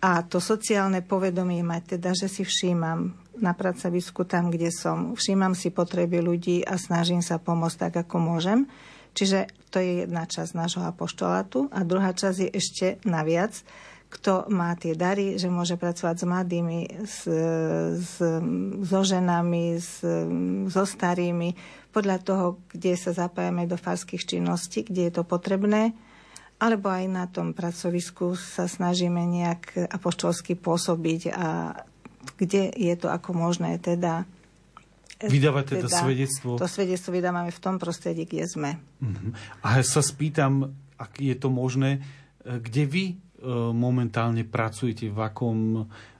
Speaker 2: a to sociálne povedomie mať, teda, že si všímam na pracovisku tam, kde som, všímam si potreby ľudí a snažím sa pomôcť tak, ako môžem. Čiže to je jedna časť nášho apoštolátu. A druhá časť je ešte naviac, kto má tie dary, že môže pracovať s mladými, s, s, so ženami, s, so starými, podľa toho, kde sa zapájame do farských činností, kde je to potrebné alebo aj na tom pracovisku sa snažíme nejak apoštolsky pôsobiť a kde je to ako možné teda
Speaker 1: Vydávať teda, teda svedectvo?
Speaker 2: To svedectvo vydávame v tom prostredí, kde sme.
Speaker 1: Uh-huh. A ja sa spýtam, ak je to možné, kde vy e, momentálne pracujete, v akom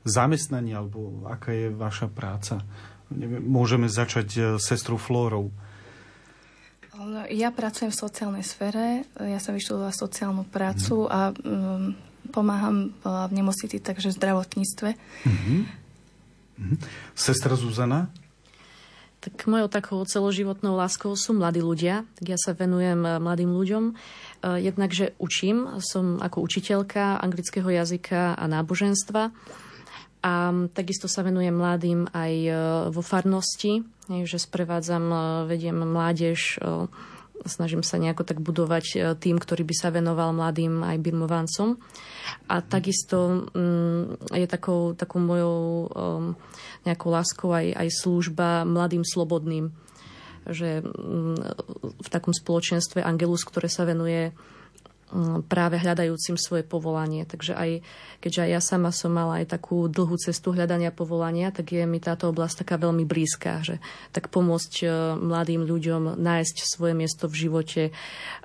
Speaker 1: zamestnaní, alebo aká je vaša práca? Môžeme začať e, sestrou Flórou.
Speaker 4: Ja pracujem v sociálnej sfére, ja som vyštudovala sociálnu prácu mm. a um, pomáham v nemocnici, takže v zdravotníctve. Mm-hmm.
Speaker 1: Mm-hmm. Sestra Zuzana?
Speaker 3: Tak mojou takou celoživotnou láskou sú mladí ľudia. Tak ja sa venujem eh, mladým ľuďom. Eh, jednak, že učím. Som ako učiteľka anglického jazyka a náboženstva. A takisto sa venujem mladým aj eh, vo farnosti, že sprevádzam, vediem mládež, snažím sa nejako tak budovať tým, ktorý by sa venoval mladým aj birmovancom. A takisto mm, je takou, takou mojou nejakou láskou aj, aj služba mladým slobodným. Že mm, v takom spoločenstve Angelus, ktoré sa venuje práve hľadajúcim svoje povolanie. Takže aj, keďže aj ja sama som mala aj takú dlhú cestu hľadania povolania, tak je mi táto oblasť taká veľmi blízka, že tak pomôcť e, mladým ľuďom nájsť svoje miesto v živote, e,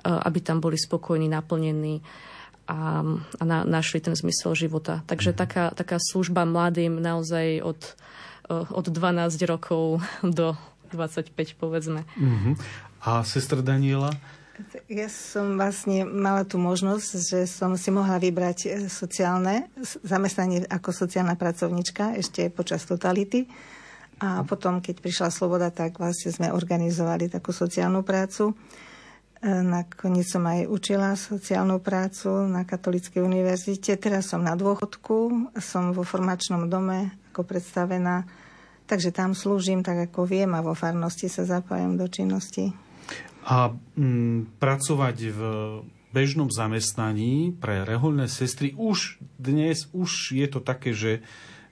Speaker 3: aby tam boli spokojní, naplnení a, a na, našli ten zmysel života. Takže mhm. taká, taká služba mladým naozaj od, od 12 rokov do 25, povedzme.
Speaker 1: Uh-huh. A sestra Daniela?
Speaker 2: Ja som vlastne mala tú možnosť, že som si mohla vybrať e, sociálne zamestnanie ako sociálna pracovnička ešte počas totality. A potom, keď prišla sloboda, tak vlastne sme organizovali takú sociálnu prácu. E, nakoniec som aj učila sociálnu prácu na Katolíckej univerzite. Teraz som na dôchodku, som vo formačnom dome ako predstavená. Takže tam slúžim tak, ako viem a vo farnosti sa zapájam do činnosti.
Speaker 1: A mm, pracovať v bežnom zamestnaní pre reholné sestry už dnes už je to také, že,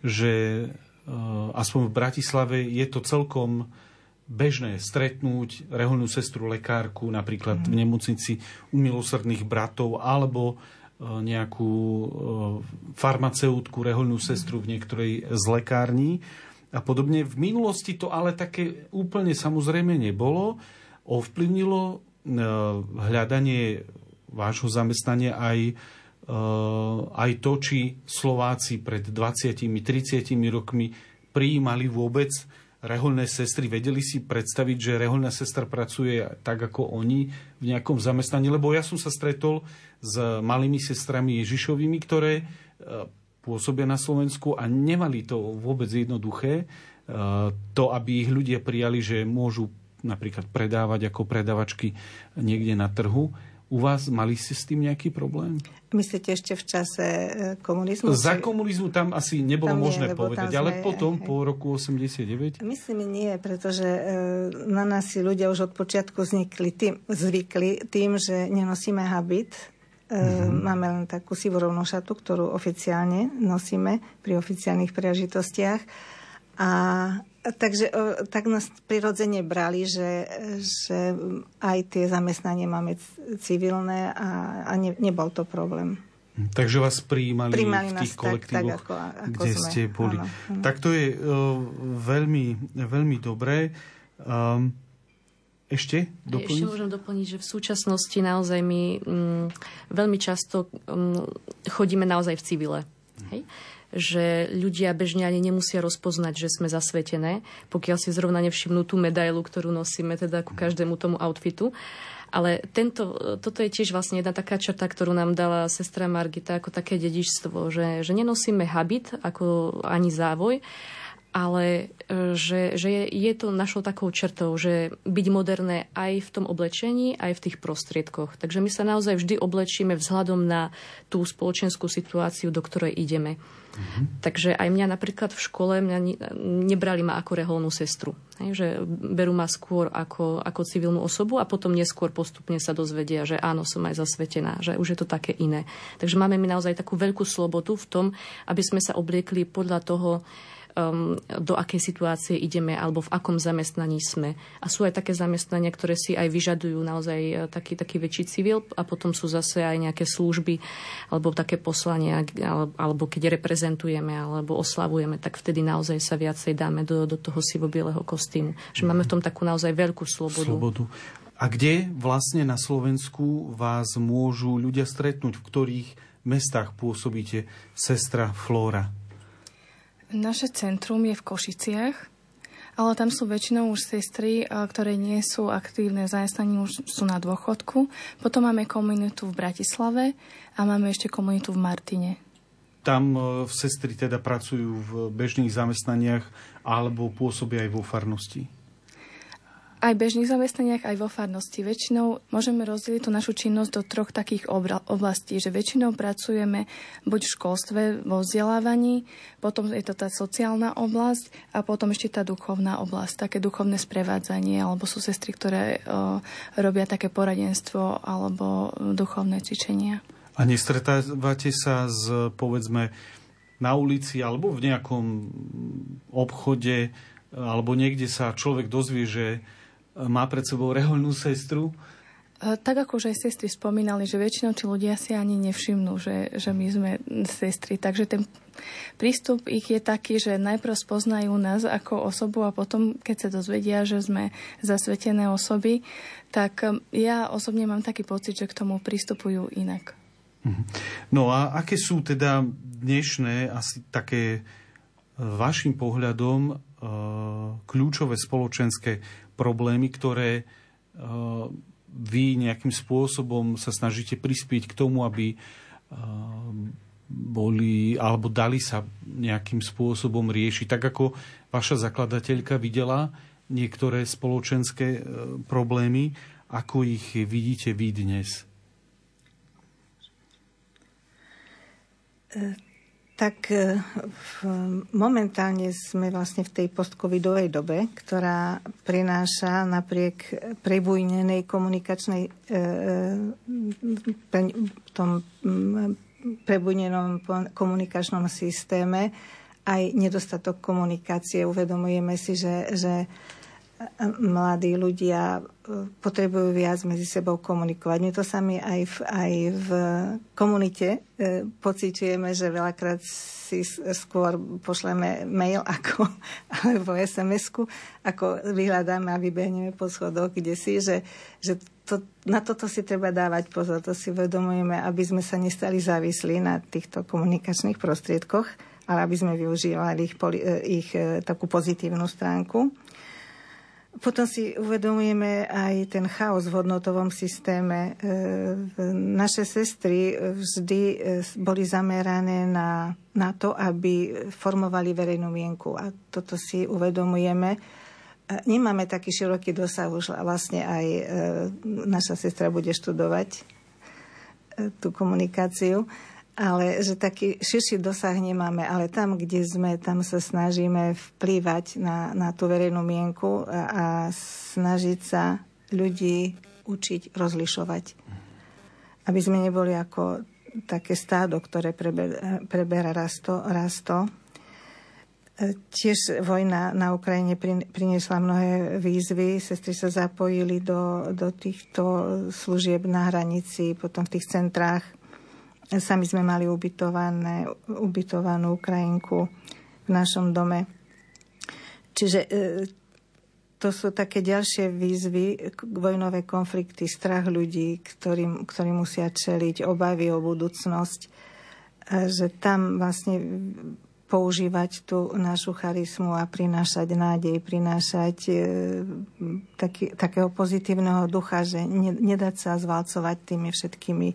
Speaker 1: že uh, aspoň v Bratislave je to celkom bežné stretnúť reholnú sestru lekárku napríklad mm. v mhm. nemocnici u milosrdných bratov alebo nejakú farmaceutku, reholnú sestru v niektorej z lekární a podobne. V minulosti to ale také úplne samozrejme nebolo. Ovplyvnilo hľadanie vášho zamestnania aj, aj to, či Slováci pred 20-30 rokmi prijímali vôbec reholné sestry, vedeli si predstaviť, že reholná sestra pracuje tak ako oni v nejakom zamestnaní, lebo ja som sa stretol s malými sestrami Ježišovými, ktoré e, pôsobia na Slovensku a nemali to vôbec jednoduché, e, to, aby ich ľudia prijali, že môžu napríklad predávať ako predavačky niekde na trhu u vás mali ste s tým nejaký problém?
Speaker 2: Myslíte ešte v čase e, komunizmu?
Speaker 1: Za komunizmu tam asi nebolo tam možné nie, povedať, sme, ale potom, po roku 89?
Speaker 2: Myslím nie, pretože e, na nás si ľudia už od počiatku vznikli tým, zvykli tým, že nenosíme habit, Mm-hmm. Máme len takú sivorovnú šatu, ktorú oficiálne nosíme pri oficiálnych príležitostiach. A Takže tak nás prirodzene brali, že, že aj tie zamestnanie máme civilné a, a ne, nebol to problém.
Speaker 1: Takže vás prijímali, prijímali v tých kolektívoch, tak, tak, ako, ako kde sme. ste boli. Áno, áno. Tak to je uh, veľmi, veľmi dobré. Um, ešte doplniť?
Speaker 3: Ešte môžem doplniť, že v súčasnosti naozaj my um, veľmi často um, chodíme naozaj v civile. Hej? Že ľudia bežne ani nemusia rozpoznať, že sme zasvetené, pokiaľ si zrovna nevšimnú tú medailu, ktorú nosíme teda ku každému tomu outfitu. Ale tento, toto je tiež vlastne jedna taká črta, ktorú nám dala sestra Margita ako také dedičstvo, že, že nenosíme habit ako ani závoj, ale e, že, že je, je to našou takou črtou, že byť moderné aj v tom oblečení, aj v tých prostriedkoch. Takže my sa naozaj vždy oblečíme vzhľadom na tú spoločenskú situáciu, do ktorej ideme. Mm-hmm. Takže aj mňa napríklad v škole mňa nebrali ma ako reholnú sestru. Hej, že berú ma skôr ako, ako civilnú osobu a potom neskôr postupne sa dozvedia, že áno, som aj zasvetená, že už je to také iné. Takže máme my naozaj takú veľkú slobodu v tom, aby sme sa obliekli podľa toho, um, do akej situácie ideme alebo v akom zamestnaní sme. A sú aj také zamestnania, ktoré si aj vyžadujú naozaj e, taký, taký väčší civil a potom sú zase aj nejaké služby alebo také poslania, alebo keď reprezentujeme alebo oslavujeme, tak vtedy naozaj sa viacej dáme do, do toho sivobieleho kostýmu. Že máme v tom takú naozaj veľkú slobodu.
Speaker 1: slobodu. A kde vlastne na Slovensku vás môžu ľudia stretnúť? V ktorých mestách pôsobíte sestra Flóra?
Speaker 4: Naše centrum je v Košiciach, ale tam sú väčšinou už sestry, eh, ktoré nie sú aktívne v zamestnaní, už sú na dôchodku. Potom máme komunitu v Bratislave a máme ešte komunitu v Martine.
Speaker 1: Tam v eh, sestry teda pracujú v bežných zamestnaniach alebo pôsobia aj vo farnosti?
Speaker 4: Aj bežných zamestnaniach, aj vo farnosti. Väčšinou môžeme rozdeliť tú našu činnosť do troch takých oblastí, že väčšinou pracujeme buď v školstve, vo vzdelávaní, potom je to tá sociálna oblasť a potom ešte tá duchovná oblasť, také duchovné sprevádzanie, alebo sú sestry, ktoré o, robia také poradenstvo alebo duchovné cvičenia.
Speaker 1: A nestretávate sa s, povedzme, na ulici alebo v nejakom obchode alebo niekde sa človek dozvie, že má pred sebou rehoľnú sestru.
Speaker 4: Tak ako už aj sestry spomínali, že väčšinou tí ľudia si ani nevšimnú, že, že my sme sestry. Takže ten prístup ich je taký, že najprv spoznajú nás ako osobu a potom, keď sa dozvedia, že sme zasvetené osoby, tak um, ja osobne mám taký pocit, že k tomu pristupujú inak.
Speaker 1: Mhm. No a aké sú teda dnešné asi také e, vašim pohľadom e, kľúčové spoločenské problémy, ktoré eh, vy nejakým spôsobom sa snažíte prispieť k tomu, aby eh, boli alebo dali sa nejakým spôsobom riešiť. Tak ako vaša zakladateľka videla niektoré spoločenské eh, problémy, ako ich vidíte vy dnes?
Speaker 2: e, v, momentálne sme vlastne v tej postcovidovej dobe, ktorá prináša napriek prebujnenej komunikačnej e, e tom prebujnenom komunikačnom systéme aj nedostatok komunikácie. Uvedomujeme si, že, že mladí ľudia e, potrebujú viac medzi sebou komunikovať. My to sami aj v, aj v komunite e, pociťujeme, že veľakrát si skôr pošleme mail ako, alebo SMS-ku, ako vyhľadáme a vybehneme po schodoch, kde si, že, že to, na toto si treba dávať pozor, to si uvedomujeme, aby sme sa nestali závislí na týchto komunikačných prostriedkoch, ale aby sme využívali ich, e, ich takú pozitívnu stránku. Potom si uvedomujeme aj ten chaos v hodnotovom systéme. E, naše sestry vždy e, boli zamerané na, na to, aby formovali verejnú mienku. A toto si uvedomujeme. E, nemáme taký široký dosah, už vlastne aj naša sestra bude študovať tú komunikáciu ale že taký širší dosah nemáme, ale tam, kde sme, tam sa snažíme vplývať na, na tú verejnú mienku a, a snažiť sa ľudí učiť rozlišovať. Aby sme neboli ako také stádo, ktoré preber, preberá rasto, rasto. Tiež vojna na Ukrajine priniesla mnohé výzvy. Sestry sa zapojili do, do týchto služieb na hranici, potom v tých centrách Sami sme mali ubytované, ubytovanú Ukrajinku v našom dome. Čiže e, to sú také ďalšie výzvy, vojnové konflikty, strach ľudí, ktorým, ktorí musia čeliť, obavy o budúcnosť. Že tam vlastne používať tú našu charizmu a prinášať nádej, prinášať e, taký, takého pozitívneho ducha, že ne, nedať sa zvalcovať tými všetkými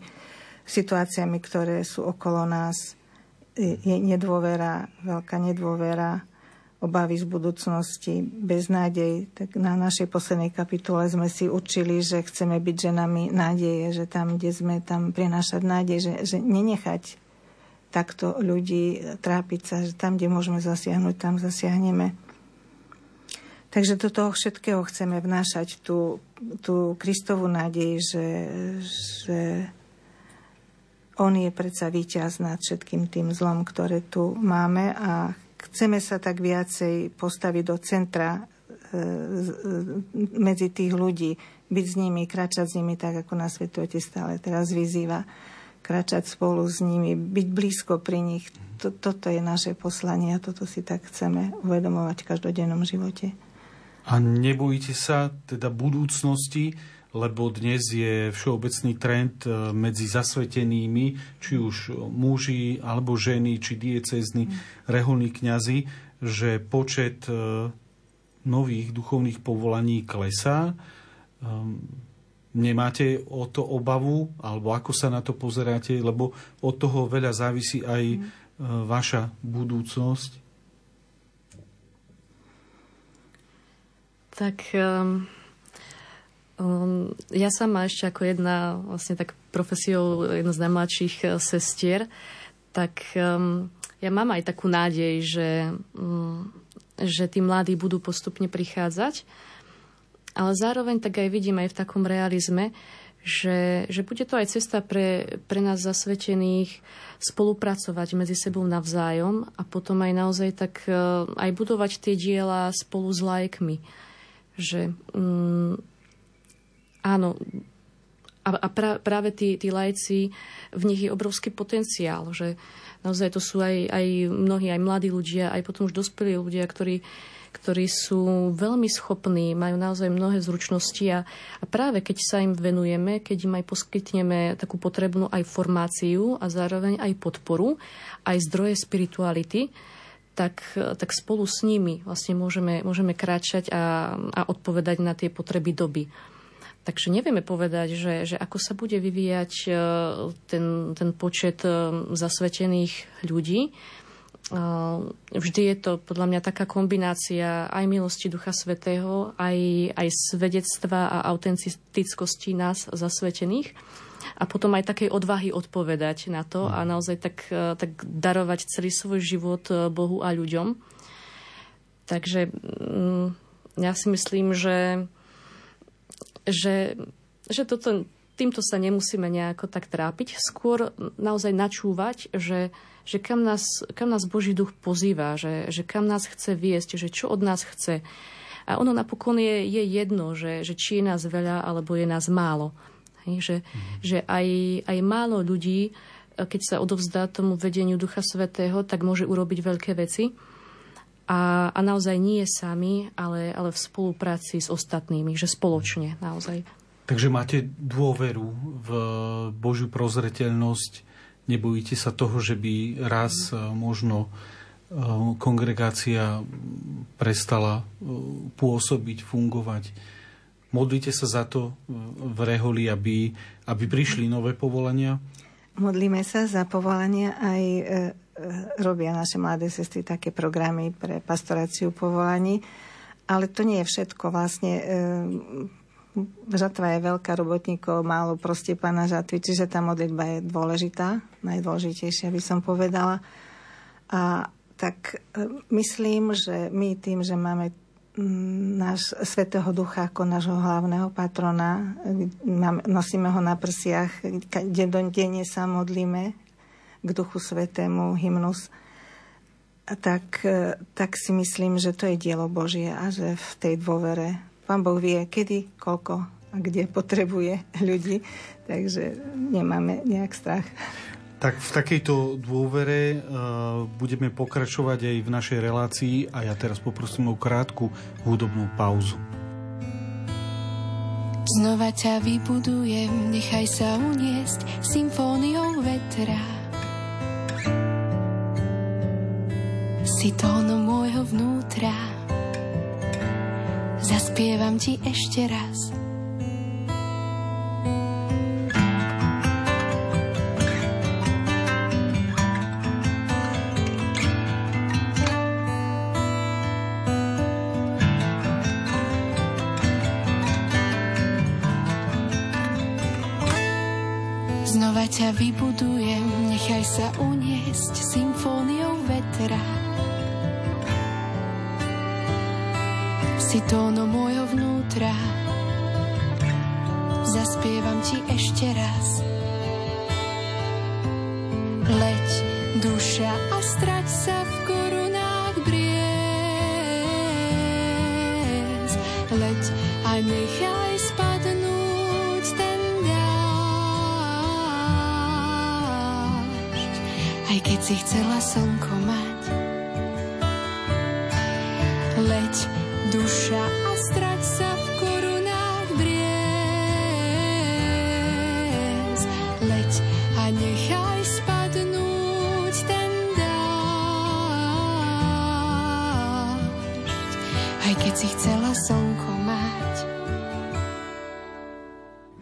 Speaker 2: situáciami, ktoré sú okolo nás. Je nedôvera, veľká nedôvera, obavy z budúcnosti, beznádej. Tak na našej poslednej kapitole sme si učili, že chceme byť ženami nádeje, že tam, kde sme, tam prinášať nádej, že, že nenechať takto ľudí trápiť sa, že tam, kde môžeme zasiahnuť, tam zasiahneme. Takže do toho všetkého chceme vnášať tú, tú Kristovú nádej, že, že on je predsa víťaz nad všetkým tým zlom, ktoré tu máme a chceme sa tak viacej postaviť do centra e, medzi tých ľudí, byť s nimi, kračať s nimi tak, ako Svetu Otec stále teraz vyzýva, kračať spolu s nimi, byť blízko pri nich. Toto je naše poslanie a toto si tak chceme uvedomovať v každodennom živote.
Speaker 1: A nebojíte sa teda budúcnosti, lebo dnes je všeobecný trend e, medzi zasvetenými, či už muži alebo ženy, či diecézni reholní kňazi, že počet e, nových duchovných povolaní klesá. Ehm, nemáte o to obavu, alebo ako sa na to pozeráte, lebo od toho veľa závisí aj mm. vaša budúcnosť?
Speaker 3: Tak um Um, ja sama ešte ako jedna vlastne tak profesiou jedna z najmladších eh, sestier, tak um, ja mám aj takú nádej, že, um, že tí mladí budú postupne prichádzať, ale zároveň tak aj vidím aj v takom realizme, že, že bude to aj cesta pre, pre nás zasvetených spolupracovať medzi sebou navzájom a potom aj naozaj tak uh, aj budovať tie diela spolu s lajkmi. Že um, áno, a, a pra, práve tí, tí lajci, v nich je obrovský potenciál, že naozaj to sú aj, aj mnohí, aj mladí ľudia, aj potom už dospelí ľudia, ktorí, ktorí sú veľmi schopní, majú naozaj mnohé zručnosti a, a práve keď sa im venujeme, keď im aj poskytneme takú potrebnú aj formáciu a zároveň aj podporu, aj zdroje spirituality, tak, tak spolu s nimi vlastne môžeme, môžeme kráčať a, a odpovedať na tie potreby doby. Takže nevieme povedať, že, že ako sa bude vyvíjať e, ten, ten počet e, zasvetených ľudí. E, vždy je to podľa mňa taká kombinácia aj milosti Ducha Svetého, aj, aj svedectva a autentickosti nás zasvetených a potom aj takej odvahy odpovedať na to a naozaj tak, tak darovať celý svoj život Bohu a ľuďom. Takže mm, ja si myslím, že že, že toto, týmto sa nemusíme nejako tak trápiť, skôr naozaj načúvať, že, že kam, nás, kam nás Boží duch pozýva, že, že kam nás chce viesť, že čo od nás chce. A ono napokon je, je jedno, že, že či je nás veľa, alebo je nás málo. Hej, že, mm. že aj, aj málo ľudí, keď sa odovzdá tomu vedeniu Ducha Svetého, tak môže urobiť veľké veci a, a naozaj nie sami, ale, ale v spolupráci s ostatnými, že spoločne naozaj.
Speaker 1: Takže máte dôveru v Božiu prozreteľnosť, nebojíte sa toho, že by raz e, možno e, kongregácia prestala e, pôsobiť, fungovať. Modlíte sa za to v reholi, aby, aby prišli nové povolania?
Speaker 2: Modlíme sa za povolania aj robia naše mladé sestry také programy pre pastoráciu povolaní. Ale to nie je všetko. Vlastne eh, žatva je veľká robotníkov, málo proste pána žatvy, čiže tá modlitba je dôležitá, najdôležitejšia by som povedala. A tak eh, myslím, že my tým, že máme mm, náš Svetého Ducha ako nášho hlavného patrona, nosíme ho na prsiach, denne sa modlíme k Duchu Svetému, hymnus, tak, e, tak si myslím, že to je dielo Božie a že v tej dôvere Pán Boh vie, kedy, koľko a kde potrebuje ľudí, takže nemáme nejak strach.
Speaker 1: Tak v takejto dôvere uh, budeme pokračovať aj v našej relácii a ja teraz poprosím o krátku hudobnú pauzu.
Speaker 6: Znova ťa vybudujem, nechaj sa uniesť symfóniou vetra. Si tónom môjho vnútra. Zaspievam ti ešte raz. Ťa vybudujem, nechaj sa uniesť symfóniou vetra. si tóno môjho vnútra. Zaspievam ti ešte raz. Leď, duša, a strať sa v korunách briez. Leď a nechaj si chcela slnko mať.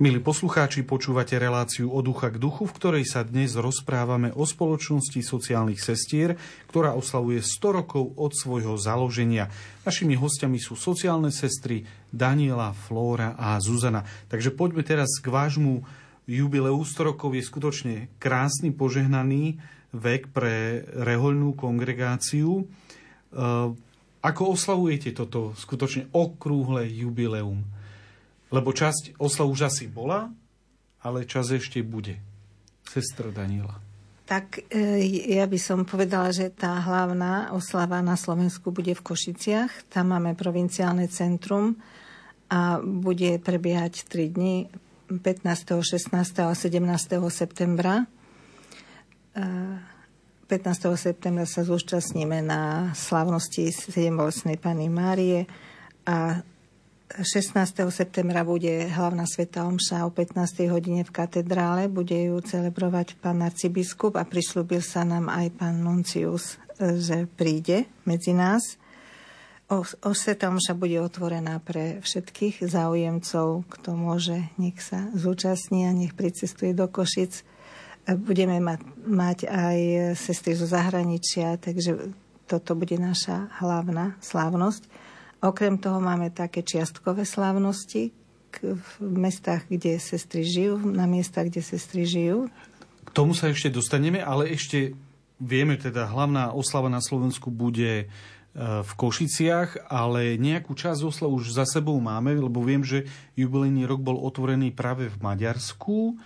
Speaker 1: Milí poslucháči, počúvate reláciu od ducha k duchu, v ktorej sa dnes rozprávame o spoločnosti sociálnych sestier, ktorá oslavuje 100 rokov od svojho založenia. Našimi hostiami sú sociálne sestry Daniela, Flóra a Zuzana. Takže poďme teraz k vášmu jubileu. 100 rokov je skutočne krásny, požehnaný vek pre rehoľnú kongregáciu. E, ako oslavujete toto skutočne okrúhle jubileum? Lebo časť oslav už asi bola, ale čas ešte bude. Sestra Daniela.
Speaker 2: Tak e, ja by som povedala, že tá hlavná oslava na Slovensku bude v Košiciach. Tam máme provinciálne centrum a bude prebiehať 3 dni 15., 16. a 17. septembra. 15. E, septembra sa zúčastníme na slavnosti 7 bolestnej Pany Márie a 16. septembra bude hlavná sveta omša o 15. hodine v katedrále. Bude ju celebrovať pán arcibiskup a prislúbil sa nám aj pán Nuncius, e, že príde medzi nás. O, o sveta omša bude otvorená pre všetkých záujemcov, kto môže, nech sa zúčastní a nech pricestuje do Košic. E, budeme mať, mať aj sestry zo zahraničia, takže toto bude naša hlavná slávnosť. Okrem toho máme také čiastkové slávnosti v mestách, kde sestry žijú, na miestach, kde sestry žijú.
Speaker 1: K tomu sa ešte dostaneme, ale ešte vieme teda, hlavná oslava na Slovensku bude e, v Košiciach, ale nejakú časť oslav už za sebou máme, lebo viem, že jubilejný rok bol otvorený práve v Maďarsku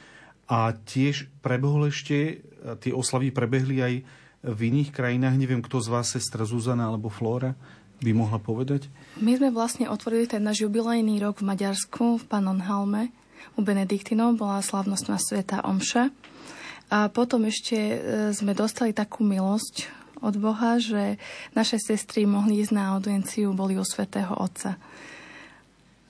Speaker 1: a tiež prebehol ešte, tie oslavy prebehli aj v iných krajinách. Neviem, kto z vás, sestra Zuzana alebo Flóra, by mohla povedať?
Speaker 4: My sme vlastne otvorili ten náš jubilejný rok v Maďarsku, v Pannonhalme. U Benediktinov bola slavnostná sveta Omša. A potom ešte e, sme dostali takú milosť od Boha, že naše sestry mohli ísť na audienciu, boli u svätého Otca.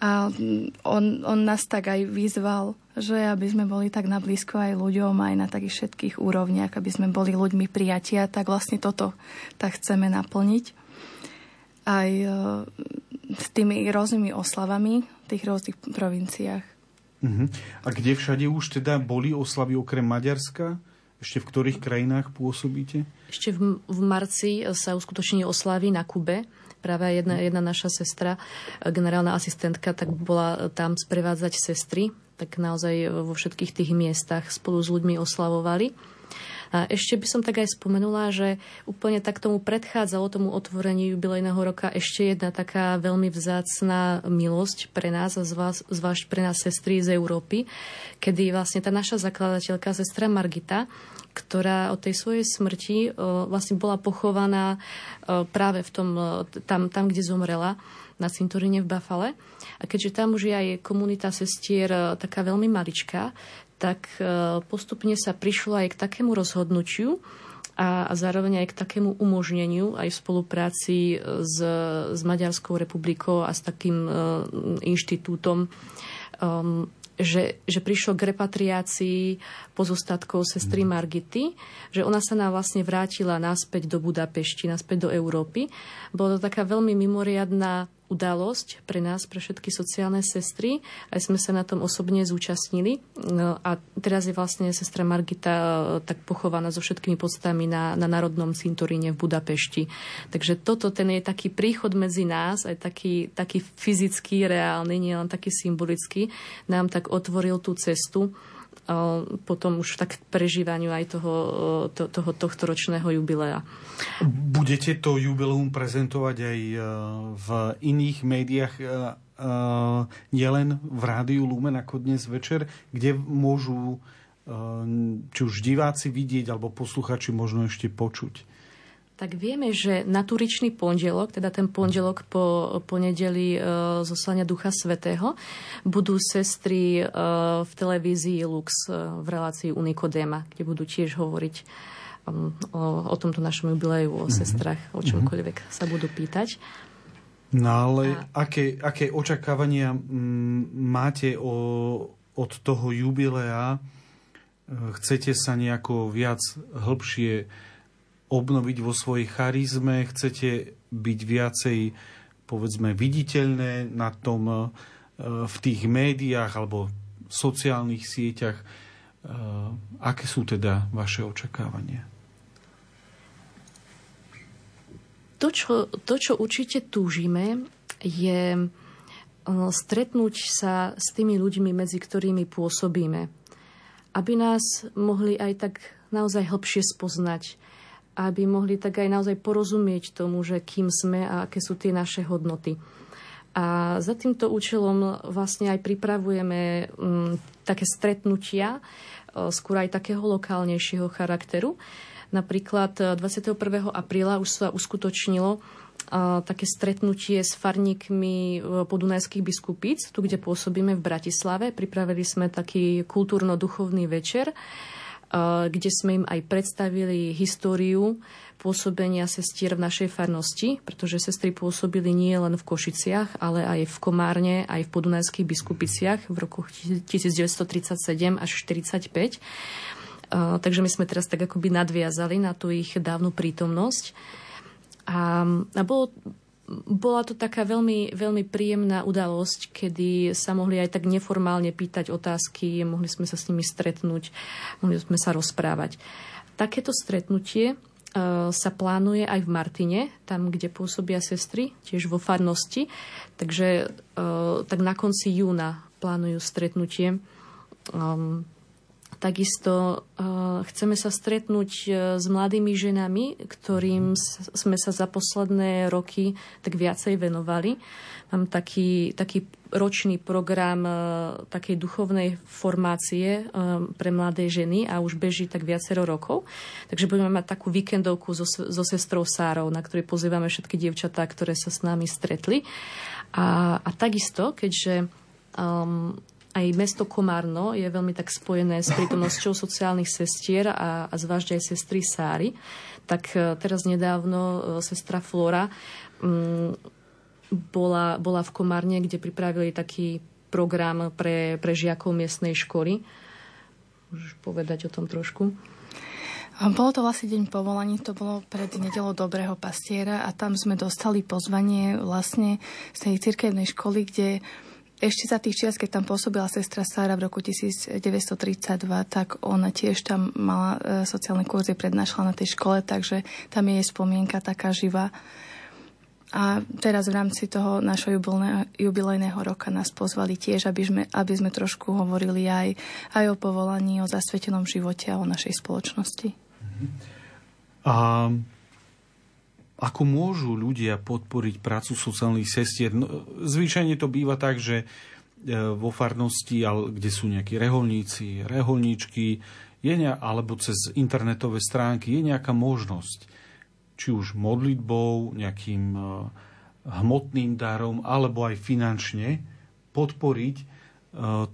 Speaker 4: A on, on nás tak aj vyzval, že aby sme boli tak na blízko aj ľuďom, aj na takých všetkých úrovniach, aby sme boli ľuďmi prijatia, tak vlastne toto tak chceme naplniť aj e, s tými rôznymi oslavami v tých rôznych provinciách.
Speaker 1: Uh-huh. A kde všade už teda boli oslavy okrem Maďarska? Ešte v ktorých krajinách pôsobíte?
Speaker 3: Ešte v, v marci sa uskutoční oslavy na Kube. Práve jedna, jedna naša sestra, generálna asistentka, tak bola tam sprevádzať sestry. Tak naozaj vo všetkých tých miestach spolu s ľuďmi oslavovali. A ešte by som tak aj spomenula, že úplne tak tomu predchádzalo tomu otvoreniu jubilejného roka ešte jedna taká veľmi vzácná milosť pre nás a zvlášť pre nás sestry z Európy, kedy vlastne tá naša zakladateľka, sestra Margita, ktorá od tej svojej smrti vlastne bola pochovaná práve v tom, tam, tam kde zomrela na cintoríne v Bafale. A keďže tam už je aj komunita sestier taká veľmi maličká, tak e, postupne sa prišlo aj k takému rozhodnutiu a, a zároveň aj k takému umožneniu aj v spolupráci s, s Maďarskou republikou a s takým uh, inštitútom um, že, že prišlo k repatriácii pozostatkov sestry mhm. Margity, že ona sa nám vlastne vrátila naspäť do Budapešti, naspäť do Európy. Bola to taká veľmi mimoriadná udalosť pre nás, pre všetky sociálne sestry. Aj sme sa na tom osobne zúčastnili. No a teraz je vlastne sestra Margita e, tak pochovaná so všetkými podstami na, na Národnom cintoríne v Budapešti. Takže toto, ten je taký príchod medzi nás, aj taký, taký fyzický, reálny, nielen taký symbolický, nám tak otvoril tú cestu potom už tak prežívaniu aj toho, to, toho tohto ročného jubilea.
Speaker 1: Budete to jubileum prezentovať aj e, v iných médiách, e, e, nielen v rádiu Lumen ako dnes večer, kde môžu či už diváci vidieť, alebo posluchači možno ešte počuť?
Speaker 3: Tak vieme, že na turičný pondelok, teda ten pondelok po ponedeli e, zoslania Ducha Svetého, budú sestry e, v televízii Lux e, v relácii Unikodema, kde budú tiež hovoriť um, o, o tomto našom jubileju, o mm-hmm. sestrach, o čomkoľvek sa budú pýtať.
Speaker 1: No ale A... aké, aké očakávania m, máte o, od toho jubilea? Chcete sa nejako viac hĺbšie obnoviť vo svojej charizme, chcete byť viacej povedzme viditeľné na tom, e, v tých médiách alebo sociálnych sieťach. E, aké sú teda vaše očakávania?
Speaker 3: To, čo, to, čo určite túžime, je stretnúť sa s tými ľuďmi, medzi ktorými pôsobíme. Aby nás mohli aj tak naozaj hlbšie spoznať. Aby mohli tak aj naozaj porozumieť tomu, že kým sme a aké sú tie naše hodnoty. A za týmto účelom vlastne aj pripravujeme m, také stretnutia, skôr aj takého lokálnejšieho charakteru. Napríklad 21. apríla už sa uskutočnilo také stretnutie s farníkmi e, podunajských biskupíc, tu, kde pôsobíme v Bratislave. Pripravili sme taký kultúrno-duchovný večer, e, kde sme im aj predstavili históriu pôsobenia sestier v našej farnosti, pretože sestry pôsobili nie len v Košiciach, ale aj v Komárne, aj v podunajských biskupiciach v rokoch 1937 až 1945. Uh, takže my sme teraz tak akoby nadviazali na tú ich dávnu prítomnosť. A, a bolo, bola to taká veľmi, veľmi príjemná udalosť, kedy sa mohli aj tak neformálne pýtať otázky, mohli sme sa s nimi stretnúť, mohli sme sa rozprávať. Takéto stretnutie uh, sa plánuje aj v Martine, tam, kde pôsobia sestry, tiež vo farnosti. Takže uh, tak na konci júna plánujú stretnutie. Takisto uh, chceme sa stretnúť uh, s mladými ženami, ktorým sme sa za posledné roky tak viacej venovali. Mám taký, taký ročný program uh, takej duchovnej formácie pre mladé ženy a už beží tak viacero rokov. Takže budeme mať takú víkendovku so, so sestrou Sárou, na ktorej pozývame všetky dievčatá, ktoré sa s nami stretli. A, a takisto, keďže um, aj mesto Komárno je veľmi tak spojené s prítomnosťou sociálnych sestier a, a zvlášť aj sestry Sáry. Tak e, teraz nedávno e, sestra Flora m, mm, bola, bola v Komárne, kde pripravili taký program pre, pre žiakov miestnej školy. Môžeš povedať o tom trošku?
Speaker 4: Bolo to vlastne deň povolaní, to bolo pred nedelou Dobrého pastiera a tam sme dostali pozvanie vlastne z tej cirkevnej školy, kde ešte za tých čias, keď tam pôsobila sestra Sára v roku 1932, tak ona tiež tam mala e, sociálne kurzy, prednášala na tej škole, takže tam je jej spomienka taká živá. A teraz v rámci toho našho jubilejného roka nás pozvali tiež, aby sme, aby sme trošku hovorili aj, aj o povolaní, o zasvetenom živote a o našej spoločnosti.
Speaker 1: A ako môžu ľudia podporiť prácu sociálnych sestier? No, zvyčajne to býva tak, že e, vo farnosti, kde sú nejakí reholníci, reholníčky, je ne, alebo cez internetové stránky je nejaká možnosť, či už modlitbou, nejakým e, hmotným darom, alebo aj finančne podporiť e,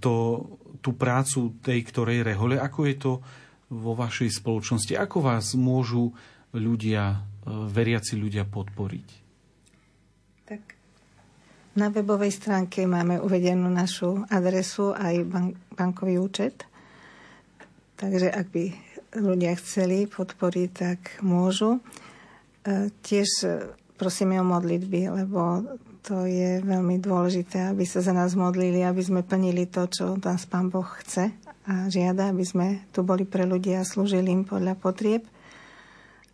Speaker 1: to, tú prácu tej ktorej rehole. Ako je to vo vašej spoločnosti? Ako vás môžu ľudia veriaci ľudia podporiť?
Speaker 2: Tak na webovej stránke máme uvedenú našu adresu aj bank, bankový účet. Takže ak by ľudia chceli podporiť, tak môžu. E, tiež prosíme o modlitby, lebo to je veľmi dôležité, aby sa za nás modlili, aby sme plnili to, čo nás Pán Boh chce a žiada, aby sme tu boli pre ľudia a slúžili im podľa potrieb.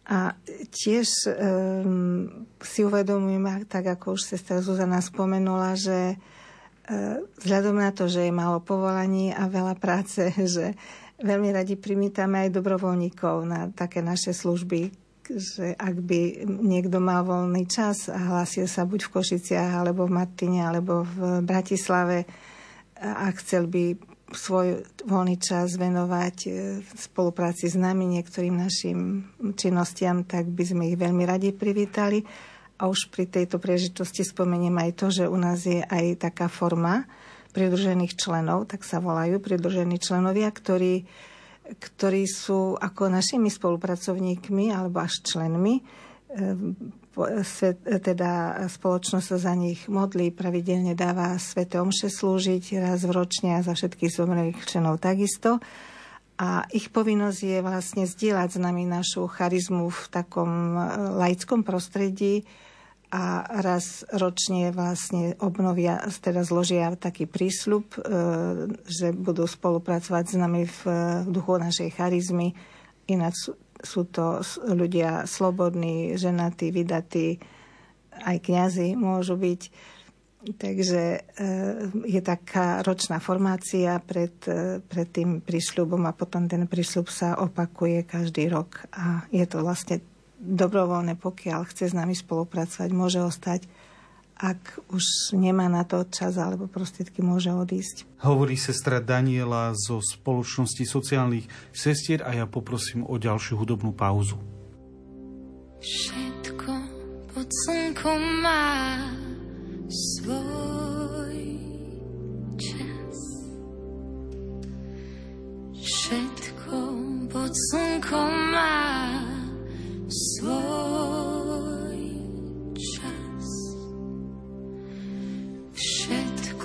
Speaker 2: A tiež um, si uvedomujem, tak ako už sestra Zuzana spomenula, že uh, vzhľadom na to, že je málo povolaní a veľa práce, že veľmi radi primítame aj dobrovoľníkov na také naše služby, že ak by niekto mal voľný čas a hlásil sa buď v Košiciach, alebo v Martine, alebo v Bratislave a chcel by svoj voľný čas venovať e, v spolupráci s nami niektorým našim činnostiam, tak by sme ich veľmi radi privítali. A už pri tejto príležitosti spomeniem aj to, že u nás je aj taká forma pridružených členov, tak sa volajú pridružení členovia, ktorí, ktorí sú ako našimi spolupracovníkmi alebo až členmi e, teda spoločnosť sa za nich modlí, pravidelne dáva svete omše slúžiť raz v ročne a za všetkých zomrelých členov takisto. A ich povinnosť je vlastne zdieľať s nami našu charizmu v takom e, laickom prostredí a raz ročne vlastne obnovia, teda zložia taký prísľub, e, že budú spolupracovať s nami v duchu našej charizmy. Ináč sú, to ľudia slobodní, ženatí, vydatí, aj kňazi môžu byť. Takže e, je taká ročná formácia pred, e, pred tým prísľubom a potom ten prísľub sa opakuje každý rok a je to vlastne dobrovoľné, pokiaľ chce s nami spolupracovať, môže ostať ak už nemá na to čas alebo prostriedky, môže odísť.
Speaker 1: Hovorí sestra Daniela zo spoločnosti sociálnych sestier a ja poprosím o ďalšiu hudobnú pauzu.
Speaker 7: Všetko pod slnkom má svoj čas. Všetko pod slnkom má svoj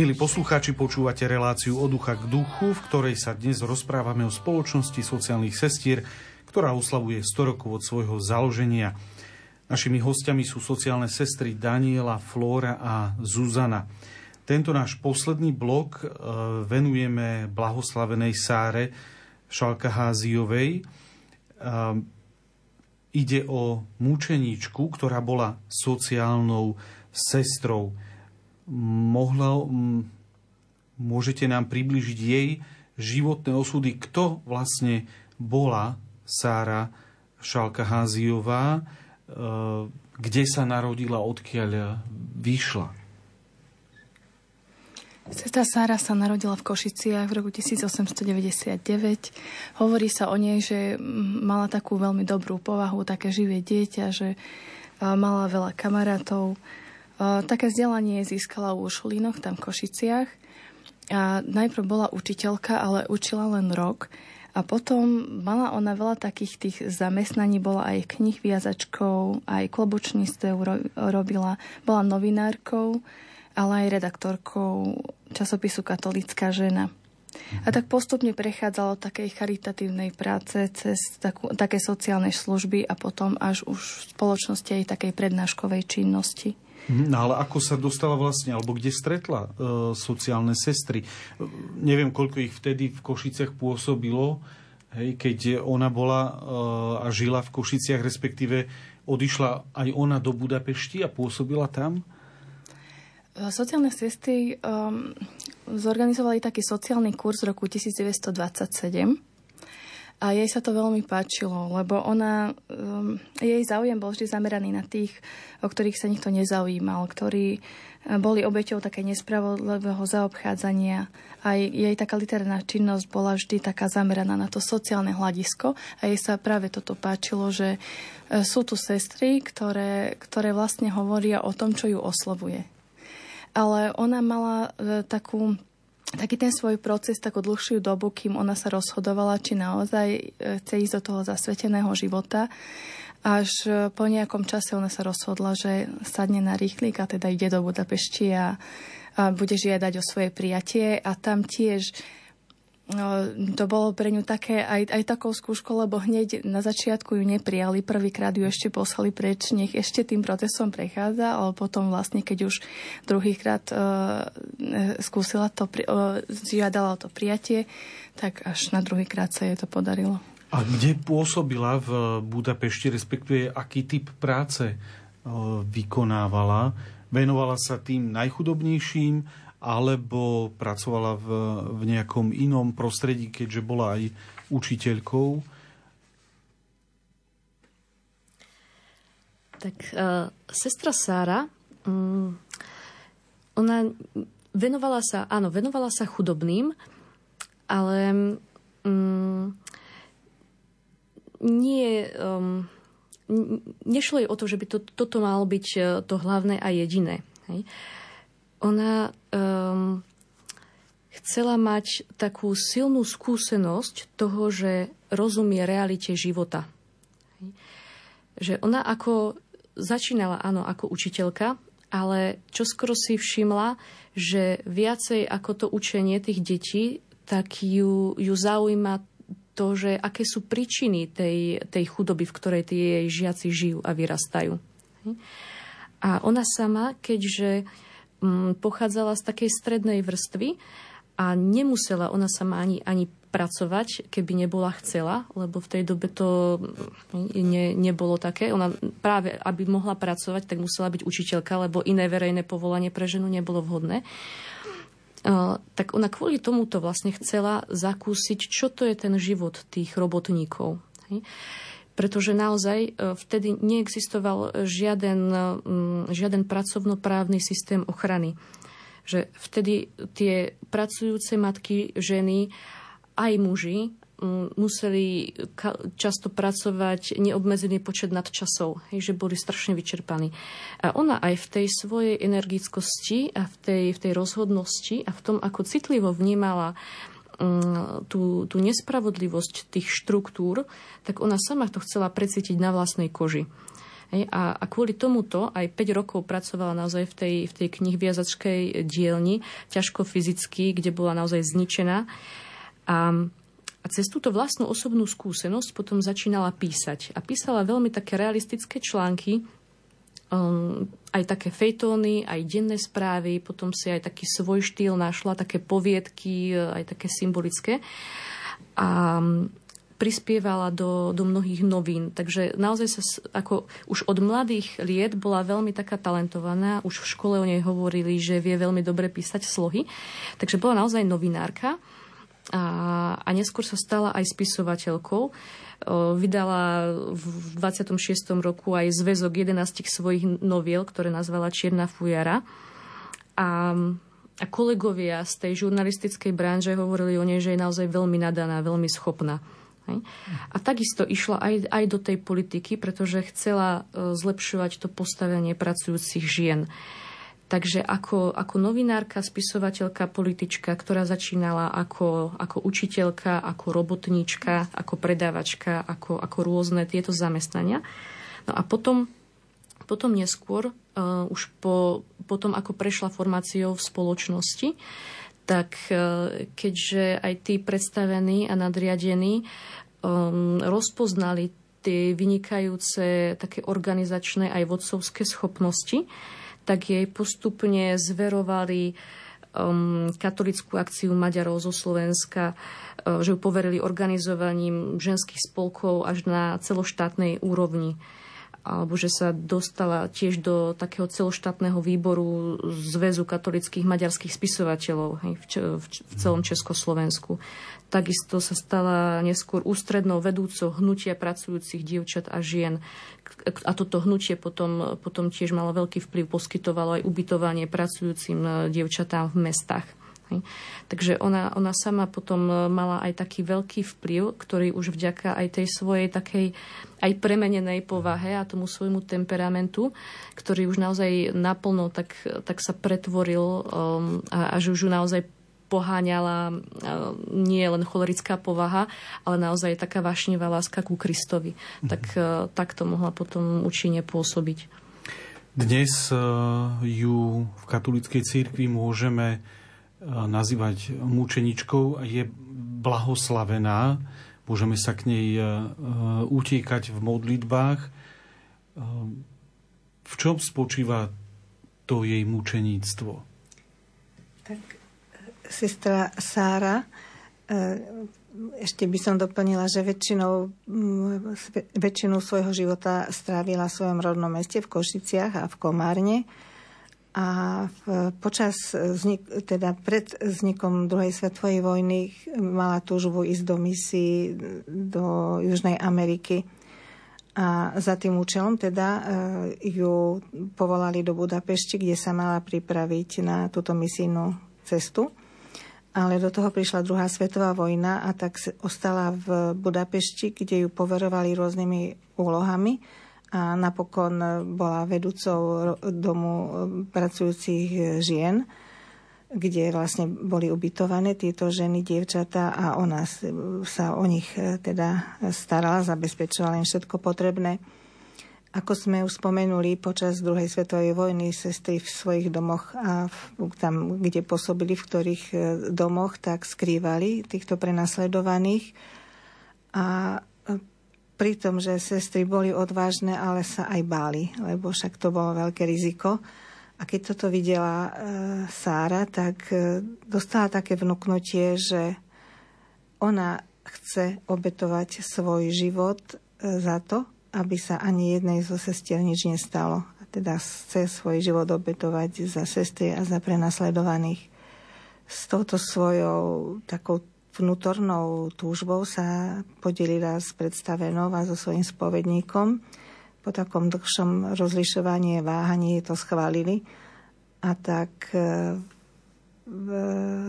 Speaker 1: Milí poslucháči, počúvate reláciu od ducha k duchu, v ktorej sa dnes rozprávame o spoločnosti sociálnych sestier, ktorá oslavuje 100 rokov od svojho založenia. Našimi hostiami sú sociálne sestry Daniela, Flóra a Zuzana. Tento náš posledný blok e, venujeme blahoslavenej Sáre Šalkaházijovej. E, ide o mučeníčku, ktorá bola sociálnou sestrou. Mohla, m, môžete nám približiť jej životné osudy, kto vlastne bola Sára Šalkaházijová, e, kde sa narodila, odkiaľ vyšla?
Speaker 4: Sestra Sára sa narodila v Košiciach v roku 1899. Hovorí sa o nej, že mala takú veľmi dobrú povahu, také živé dieťa, že mala veľa kamarátov. Také vzdelanie získala u Šulínoch, tam v Košiciach. A najprv bola učiteľka, ale učila len rok. A potom mala ona veľa takých tých zamestnaní, bola aj knih viazačkou, aj klobučníctve robila, bola novinárkou, ale aj redaktorkou časopisu Katolická žena. A tak postupne prechádzalo takej charitatívnej práce cez takú, také sociálne služby a potom až už v spoločnosti aj takej prednáškovej činnosti.
Speaker 1: No ale ako sa dostala vlastne, alebo kde stretla e, sociálne sestry? E, neviem, koľko ich vtedy v Košiciach pôsobilo, hej, keď ona bola e, a žila v Košiciach, respektíve odišla aj ona do Budapešti a pôsobila tam?
Speaker 4: Sociálne sestry um, zorganizovali taký sociálny kurz v roku 1927 a jej sa to veľmi páčilo, lebo ona, um, jej záujem bol vždy zameraný na tých, o ktorých sa nikto nezaujímal, ktorí uh, boli obeťou také nespravodlivého zaobchádzania. A jej taká literárna činnosť bola vždy taká zameraná na to sociálne hľadisko a jej sa práve toto páčilo, že uh, sú tu sestry, ktoré, ktoré vlastne hovoria o tom, čo ju oslovuje ale ona mala e, takú taký ten svoj proces takú dlhšiu dobu, kým ona sa rozhodovala, či naozaj e, chce ísť do toho zasveteného života. Až e, po nejakom čase ona sa rozhodla, že sadne na rýchlik a teda ide do Budapešti a, a bude žiadať o svoje prijatie a tam tiež to bolo pre ňu také aj, aj takou skúškou, lebo hneď na začiatku ju neprijali, prvýkrát ju ešte poslali preč, nech ešte tým procesom prechádza, ale potom vlastne, keď už druhýkrát uh, skúsila to, uh, žiadala o to prijatie, tak až na druhýkrát sa jej to podarilo.
Speaker 1: A kde pôsobila v Budapešti, respektíve aký typ práce uh, vykonávala? Venovala sa tým najchudobnejším, alebo pracovala v, v nejakom inom prostredí, keďže bola aj učiteľkou?
Speaker 3: Tak uh, sestra Sára, um, ona venovala sa, áno, venovala sa chudobným, ale um, nie, um, nešlo jej o to, že by to, toto malo byť e, to hlavné a jediné. Hej. Uh, ona um, chcela mať takú silnú skúsenosť toho, že rozumie realite života. Že ona ako začínala, áno, ako učiteľka, ale čo skoro si všimla, že viacej ako to učenie tých detí, tak ju, ju zaujíma to, že aké sú príčiny tej, tej chudoby, v ktorej tie jej žiaci žijú a vyrastajú. A ona sama, keďže Mm, pochádzala z takej strednej vrstvy a nemusela ona sama ani, ani pracovať, keby nebola chcela, lebo v tej dobe to ne, nebolo také. Ona práve, aby mohla pracovať, tak musela byť učiteľka, lebo iné verejné povolanie pre ženu nebolo vhodné. Uh, tak ona kvôli tomuto vlastne chcela zakúsiť, čo to je ten život tých robotníkov. Hej pretože naozaj e, vtedy neexistoval žiaden, mm, žiaden pracovnoprávny systém ochrany. Že vtedy tie pracujúce matky, ženy, aj muži museli často pracovať neobmedzený počet nadčasov, že boli strašne vyčerpaní. A ona aj v tej svojej energickosti a v tej, v tej rozhodnosti a v tom, ako citlivo vnímala Mm, tú, tú nespravodlivosť tých štruktúr, tak ona sama to chcela precítiť na vlastnej koži. Hej, a, a kvôli tomuto aj 5 rokov pracovala naozaj v tej, v tej knihviazačkej dielni, ťažko fyzicky, kde bola naozaj zničená. A, a cez túto vlastnú osobnú skúsenosť potom začínala písať. A písala veľmi také realistické články, um, aj také fejtóny, aj denné správy, potom si aj taký svoj štýl našla, také poviedky, aj také symbolické. A um, prispievala do, do mnohých novín. Takže naozaj sa ako už od mladých liet bola veľmi taká talentovaná. Už v škole o nej hovorili, že vie veľmi dobre písať slohy. Takže bola naozaj novinárka. a, a neskôr sa stala aj spisovateľkou. Vydala v 26. roku aj zväzok 11 svojich noviel, ktoré nazvala Čierna fujara. A, a kolegovia z tej žurnalistickej branže hovorili o nej, že je naozaj veľmi nadaná, veľmi schopná. A takisto išla aj, aj do tej politiky, pretože chcela e, zlepšovať to postavenie pracujúcich žien. Takže ako, ako novinárka, spisovateľka, politička, ktorá začínala ako, ako učiteľka, ako robotníčka, ako predávačka, ako, ako rôzne tieto zamestnania. No a potom, potom neskôr, uh, už po, potom ako prešla formáciou v spoločnosti, tak uh, keďže aj tí predstavení a nadriadení um, rozpoznali tie vynikajúce také organizačné aj vodcovské schopnosti, tak jej postupne zverovali um, katolickú akciu Maďarov zo Slovenska, uh, že ju poverili organizovaním ženských spolkov až na celoštátnej úrovni alebo že sa dostala tiež do takého celoštátneho výboru Zväzu katolických maďarských spisovateľov hej, v, v, v celom Československu. Takisto sa stala neskôr ústrednou vedúcou hnutia pracujúcich dievčat a žien. A toto hnutie potom, potom tiež malo veľký vplyv, poskytovalo aj ubytovanie pracujúcim e, dievčatám v mestách. Takže ona, ona sama potom e, mala aj taký veľký vplyv, ktorý už vďaka aj tej svojej takej aj premenenej povahe a tomu svojmu temperamentu, ktorý už naozaj naplno tak, tak sa pretvoril um, a, a že už ju naozaj poháňala e, nie len cholerická povaha, ale naozaj taká vášnivá láska ku Kristovi. Mm-hmm. Tak, e, tak to mohla potom účinne pôsobiť.
Speaker 1: Dnes e, ju v katolíckej církvi môžeme nazývať mučeničkou. Je blahoslavená. Môžeme sa k nej utiekať v modlitbách. V čom spočíva to jej mučeníctvo?
Speaker 2: Tak sestra Sára, e, ešte by som doplnila, že väčšinou, väčšinu svojho života strávila v svojom rodnom meste v Košiciach a v Komárne. A v, počas vznik, teda pred vznikom druhej svetovej vojny mala túžbu ísť do misií do Južnej Ameriky. A za tým účelom teda e, ju povolali do Budapešti, kde sa mala pripraviť na túto misijnú cestu ale do toho prišla druhá svetová vojna a tak ostala v Budapešti, kde ju poverovali rôznymi úlohami a napokon bola vedúcou domu pracujúcich žien, kde vlastne boli ubytované tieto ženy, dievčatá a ona sa o nich teda starala, zabezpečovala im všetko potrebné. Ako sme už spomenuli, počas druhej svetovej vojny sestry v svojich domoch a tam, kde pôsobili, v ktorých e, domoch, tak skrývali týchto prenasledovaných. A e, pri tom, že sestry boli odvážne, ale sa aj báli, lebo však to bolo veľké riziko. A keď toto videla e, Sára, tak e, dostala také vnúknutie, že ona chce obetovať svoj život e, za to, aby sa ani jednej zo sestier nič nestalo. A teda chce svoj život obetovať za sestry a za prenasledovaných. S touto svojou takou vnútornou túžbou sa podelila s predstavenou a so svojím spovedníkom. Po takom dlhšom rozlišovaní a váhaní to schválili. A tak e, v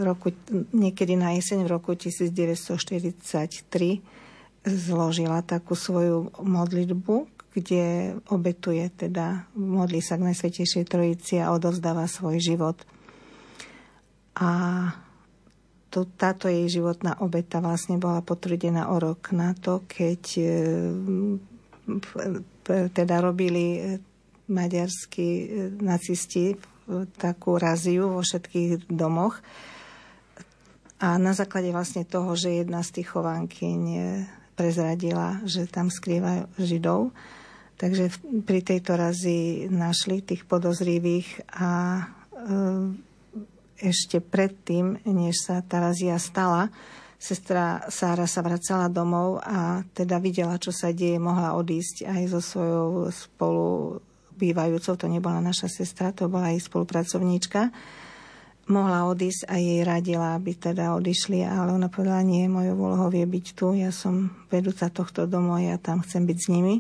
Speaker 2: roku, niekedy na jeseň v roku 1943 zložila takú svoju modlitbu, kde obetuje teda, modlí sa k Najsvetejšej Trojici a odovzdáva svoj život. A to, táto jej životná obeta vlastne bola potvrdená o rok na to, keď e, teda robili e, maďarskí e, nacisti takú raziu vo všetkých domoch. A na základe vlastne toho, že jedna z tých chovankyň prezradila, že tam skrývajú Židov. Takže pri tejto razi našli tých podozrivých a e, ešte predtým, než sa tá razia stala, sestra Sára sa vracala domov a teda videla, čo sa deje, mohla odísť aj so svojou spolu bývajúcou, to nebola naša sestra, to bola aj spolupracovníčka mohla odísť a jej radila, aby teda odišli, ale ona povedala, nie, mojou úlohou je byť tu, ja som vedúca tohto domu ja tam chcem byť s nimi.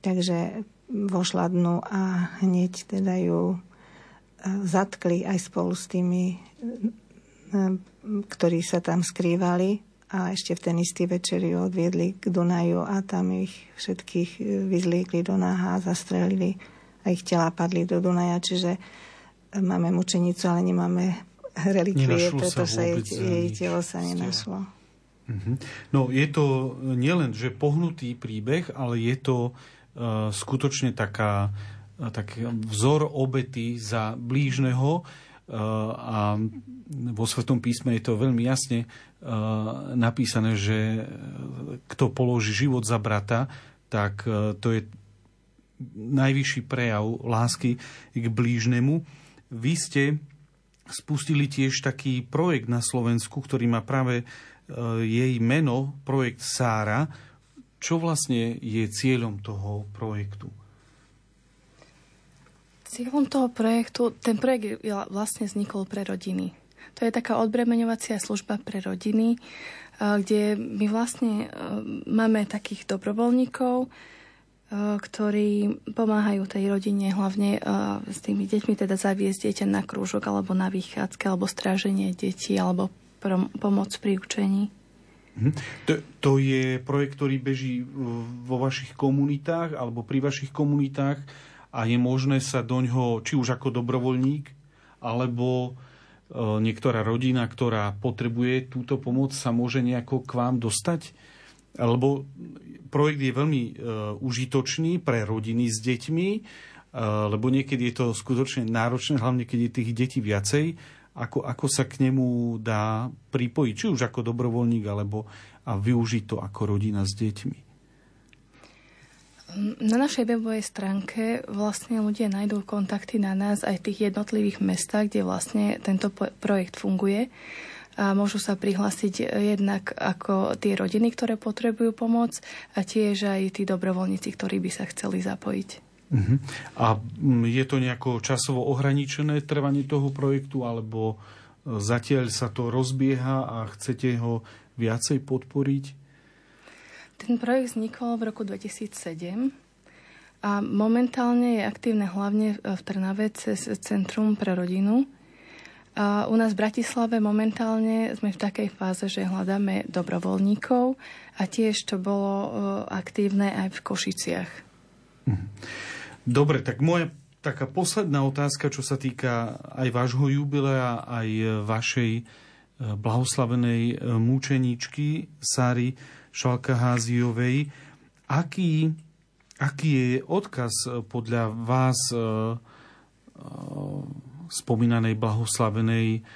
Speaker 2: Takže vošla dnu a hneď teda ju e, zatkli aj spolu s tými, e, ktorí sa tam skrývali a ešte v ten istý večer ju odviedli k Dunaju a tam ich všetkých e, vyzliekli do náha a zastrelili a ich tela padli do Dunaja, čiže máme mučenicu, ale nemáme relikvie, pretože jej, jej telo sa nenašlo.
Speaker 1: Mhm. No je to nielen, že pohnutý príbeh, ale je to uh, skutočne taká, uh, tak vzor obety za blížneho uh, a vo Svetom písme je to veľmi jasne uh, napísané, že kto položí život za brata, tak uh, to je najvyšší prejav lásky k blížnemu. Vy ste spustili tiež taký projekt na Slovensku, ktorý má práve e, jej meno, projekt Sára. Čo vlastne je cieľom toho projektu?
Speaker 4: Cieľom toho projektu, ten projekt vlastne vznikol pre rodiny. To je taká odbremeňovacia služba pre rodiny, e, kde my vlastne e, máme takých dobrovoľníkov, ktorí pomáhajú tej rodine hlavne s tými deťmi, teda zaviesť dieťa na krúžok alebo na vychádzke alebo stráženie detí alebo pomoc pri učení.
Speaker 1: Mhm. To, to je projekt, ktorý beží vo vašich komunitách alebo pri vašich komunitách a je možné sa do ňoho, či už ako dobrovoľník, alebo e, niektorá rodina, ktorá potrebuje túto pomoc, sa môže nejako k vám dostať? Lebo projekt je veľmi uh, užitočný pre rodiny s deťmi, uh, lebo niekedy je to skutočne náročné, hlavne keď je tých detí viacej, ako, ako sa k nemu dá pripojiť, či už ako dobrovoľník, alebo a využiť to ako rodina s deťmi.
Speaker 4: Na našej webovej stránke vlastne ľudia nájdú kontakty na nás aj v tých jednotlivých mestách, kde vlastne tento projekt funguje a môžu sa prihlásiť jednak ako tie rodiny, ktoré potrebujú pomoc a tiež aj tí dobrovoľníci, ktorí by sa chceli zapojiť.
Speaker 1: Uh-huh. A mm, je to nejako časovo ohraničené trvanie toho projektu, alebo e, zatiaľ sa to rozbieha a chcete ho viacej podporiť?
Speaker 4: Ten projekt vznikol v roku 2007 a momentálne je aktívne hlavne v Trnave cez Centrum pre rodinu, a u nás v Bratislave momentálne sme v takej fáze, že hľadáme dobrovoľníkov a tiež to bolo e, aktívne aj v Košiciach.
Speaker 1: Mhm. Dobre, tak moja taká posledná otázka, čo sa týka aj vášho jubilea, aj vašej e, blahoslavenej e, múčeničky Sári Šalkaháziovej. Aký, aký je odkaz podľa vás spomínanej blahoslavenej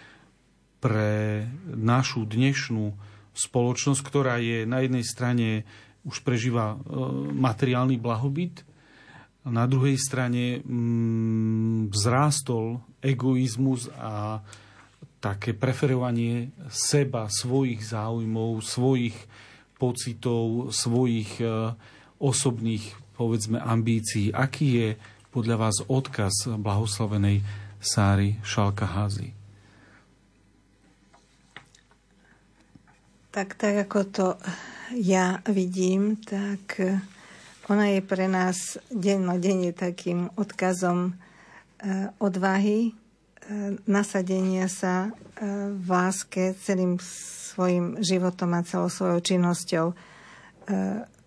Speaker 1: pre našu dnešnú spoločnosť, ktorá je na jednej strane už prežíva e, materiálny blahobyt, na druhej strane mm, vzrástol egoizmus a také preferovanie seba, svojich záujmov, svojich pocitov, svojich e, osobných, povedzme, ambícií. Aký je podľa vás odkaz blahoslavenej Sári Šalkaházy.
Speaker 2: Tak, tak ako to ja vidím, tak ona je pre nás dennodenne takým odkazom eh, odvahy, eh, nasadenia sa eh, v láske celým svojim životom a celou svojou činnosťou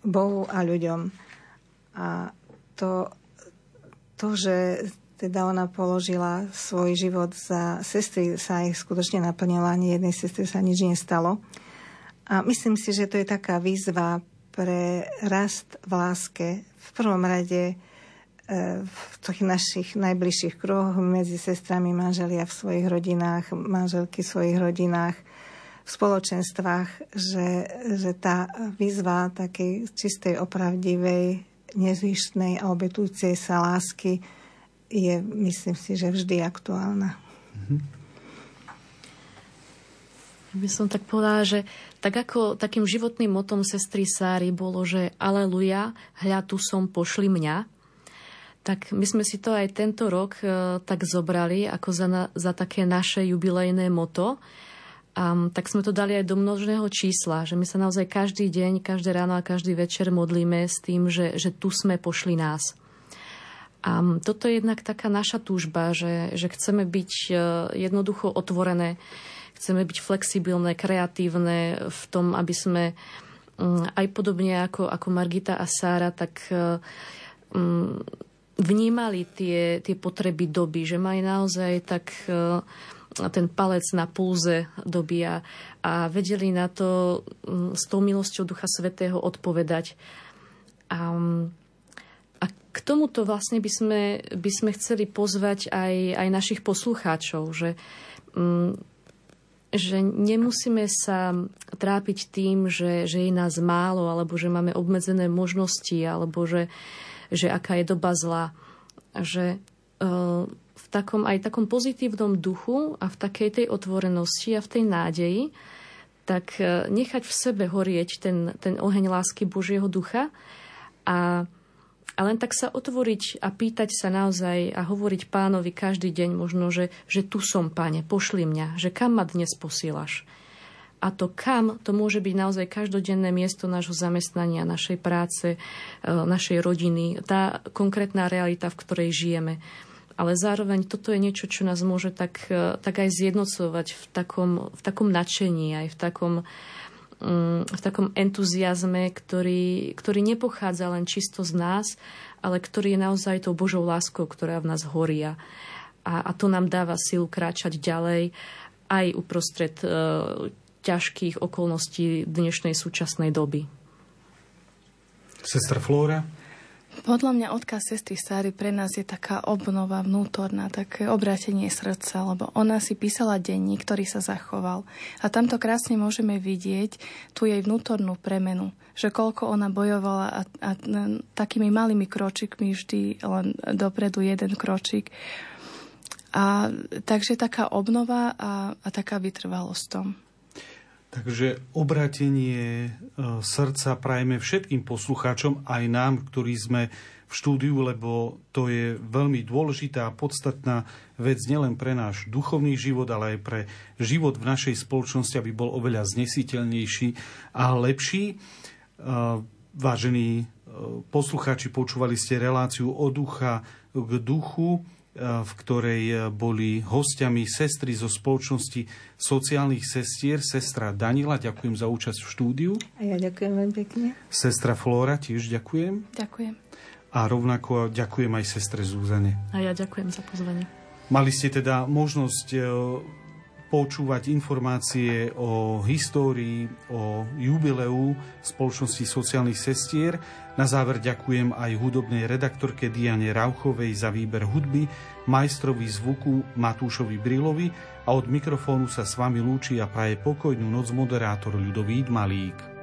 Speaker 2: Bohu a ľuďom. A to, to že teda ona položila svoj život za sestry, sa ich skutočne naplnila, ani jednej sestry sa nič nestalo. A myslím si, že to je taká výzva pre rast v láske. V prvom rade e, v tých našich najbližších kruhoch medzi sestrami manželia v svojich rodinách, manželky v svojich rodinách, v spoločenstvách, že, že tá výzva takej čistej, opravdivej, nezvyšnej a obetujúcej sa lásky je, myslím si, že vždy aktuálna. Mm-hmm.
Speaker 3: By som tak povedala, že tak ako takým životným motom sestry Sáry bolo, že aleluja, hľa tu som, pošli mňa, tak my sme si to aj tento rok uh, tak zobrali ako za, na, za také naše jubilejné moto. Um, tak sme to dali aj do množného čísla, že my sa naozaj každý deň, každé ráno a každý večer modlíme s tým, že, že tu sme pošli nás. A toto je jednak taká naša túžba, že, že chceme byť uh, jednoducho otvorené, chceme byť flexibilné, kreatívne v tom, aby sme um, aj podobne ako, ako Margita a Sára, tak um, vnímali tie, tie potreby doby, že mali naozaj tak uh, ten palec na pulze doby a, a vedeli na to mm, s tou milosťou Ducha Svetého odpovedať. A k tomuto vlastne by sme, by sme chceli pozvať aj, aj našich poslucháčov, že, mm, že nemusíme sa trápiť tým, že, že je nás málo, alebo že máme obmedzené možnosti, alebo že, že aká je doba zla. Že uh, takom aj takom pozitívnom duchu a v takej tej otvorenosti a v tej nádeji, tak e, nechať v sebe horieť ten, ten oheň lásky Božieho ducha a, a len tak sa otvoriť a pýtať sa naozaj a hovoriť pánovi každý deň možno, že, že tu som, páne, pošli mňa, že kam ma dnes posílaš. A to kam, to môže byť naozaj každodenné miesto nášho zamestnania, našej práce, e, našej rodiny, tá konkrétna realita, v ktorej žijeme ale zároveň toto je niečo, čo nás môže tak, e, tak aj zjednocovať v takom, v takom nadšení, aj v takom, mm, v takom entuziasme, ktorý, ktorý nepochádza len čisto z nás, ale ktorý je naozaj tou Božou láskou, ktorá v nás horia. A, a to nám dáva silu kráčať ďalej aj uprostred uh, ťažkých okolností dnešnej súčasnej doby.
Speaker 1: Sestra Flóra?
Speaker 4: Podľa mňa odkaz sestry Sáry pre nás je taká obnova vnútorná, také obrátenie srdca, lebo ona si písala denník, ktorý sa zachoval. A tamto krásne môžeme vidieť tú jej vnútornú premenu, že koľko ona bojovala a, a, a takými malými kročikmi vždy len dopredu jeden kročik. A takže taká obnova a, a taká vytrvalosť tom.
Speaker 1: Takže obratenie e, srdca prajeme všetkým poslucháčom, aj nám, ktorí sme v štúdiu, lebo to je veľmi dôležitá a podstatná vec nielen pre náš duchovný život, ale aj pre život v našej spoločnosti, aby bol oveľa znesiteľnejší a lepší. E, vážení e, poslucháči, počúvali ste reláciu od ducha k duchu v ktorej e, boli hostiami sestry zo spoločnosti sociálnych sestier, sestra Danila, ďakujem za účasť v štúdiu.
Speaker 2: A ja ďakujem veľmi pekne.
Speaker 1: Sestra Flóra, tiež ďakujem.
Speaker 4: Ďakujem.
Speaker 1: A rovnako ďakujem aj sestre Zúzane.
Speaker 3: A ja ďakujem za pozvanie.
Speaker 1: Mali ste teda možnosť e, počúvať informácie o histórii, o jubileu spoločnosti sociálnych sestier. Na záver ďakujem aj hudobnej redaktorke Diane Rauchovej za výber hudby, majstrovi zvuku Matúšovi Brilovi a od mikrofónu sa s vami lúči a praje pokojnú noc moderátor Ľudovít Malík.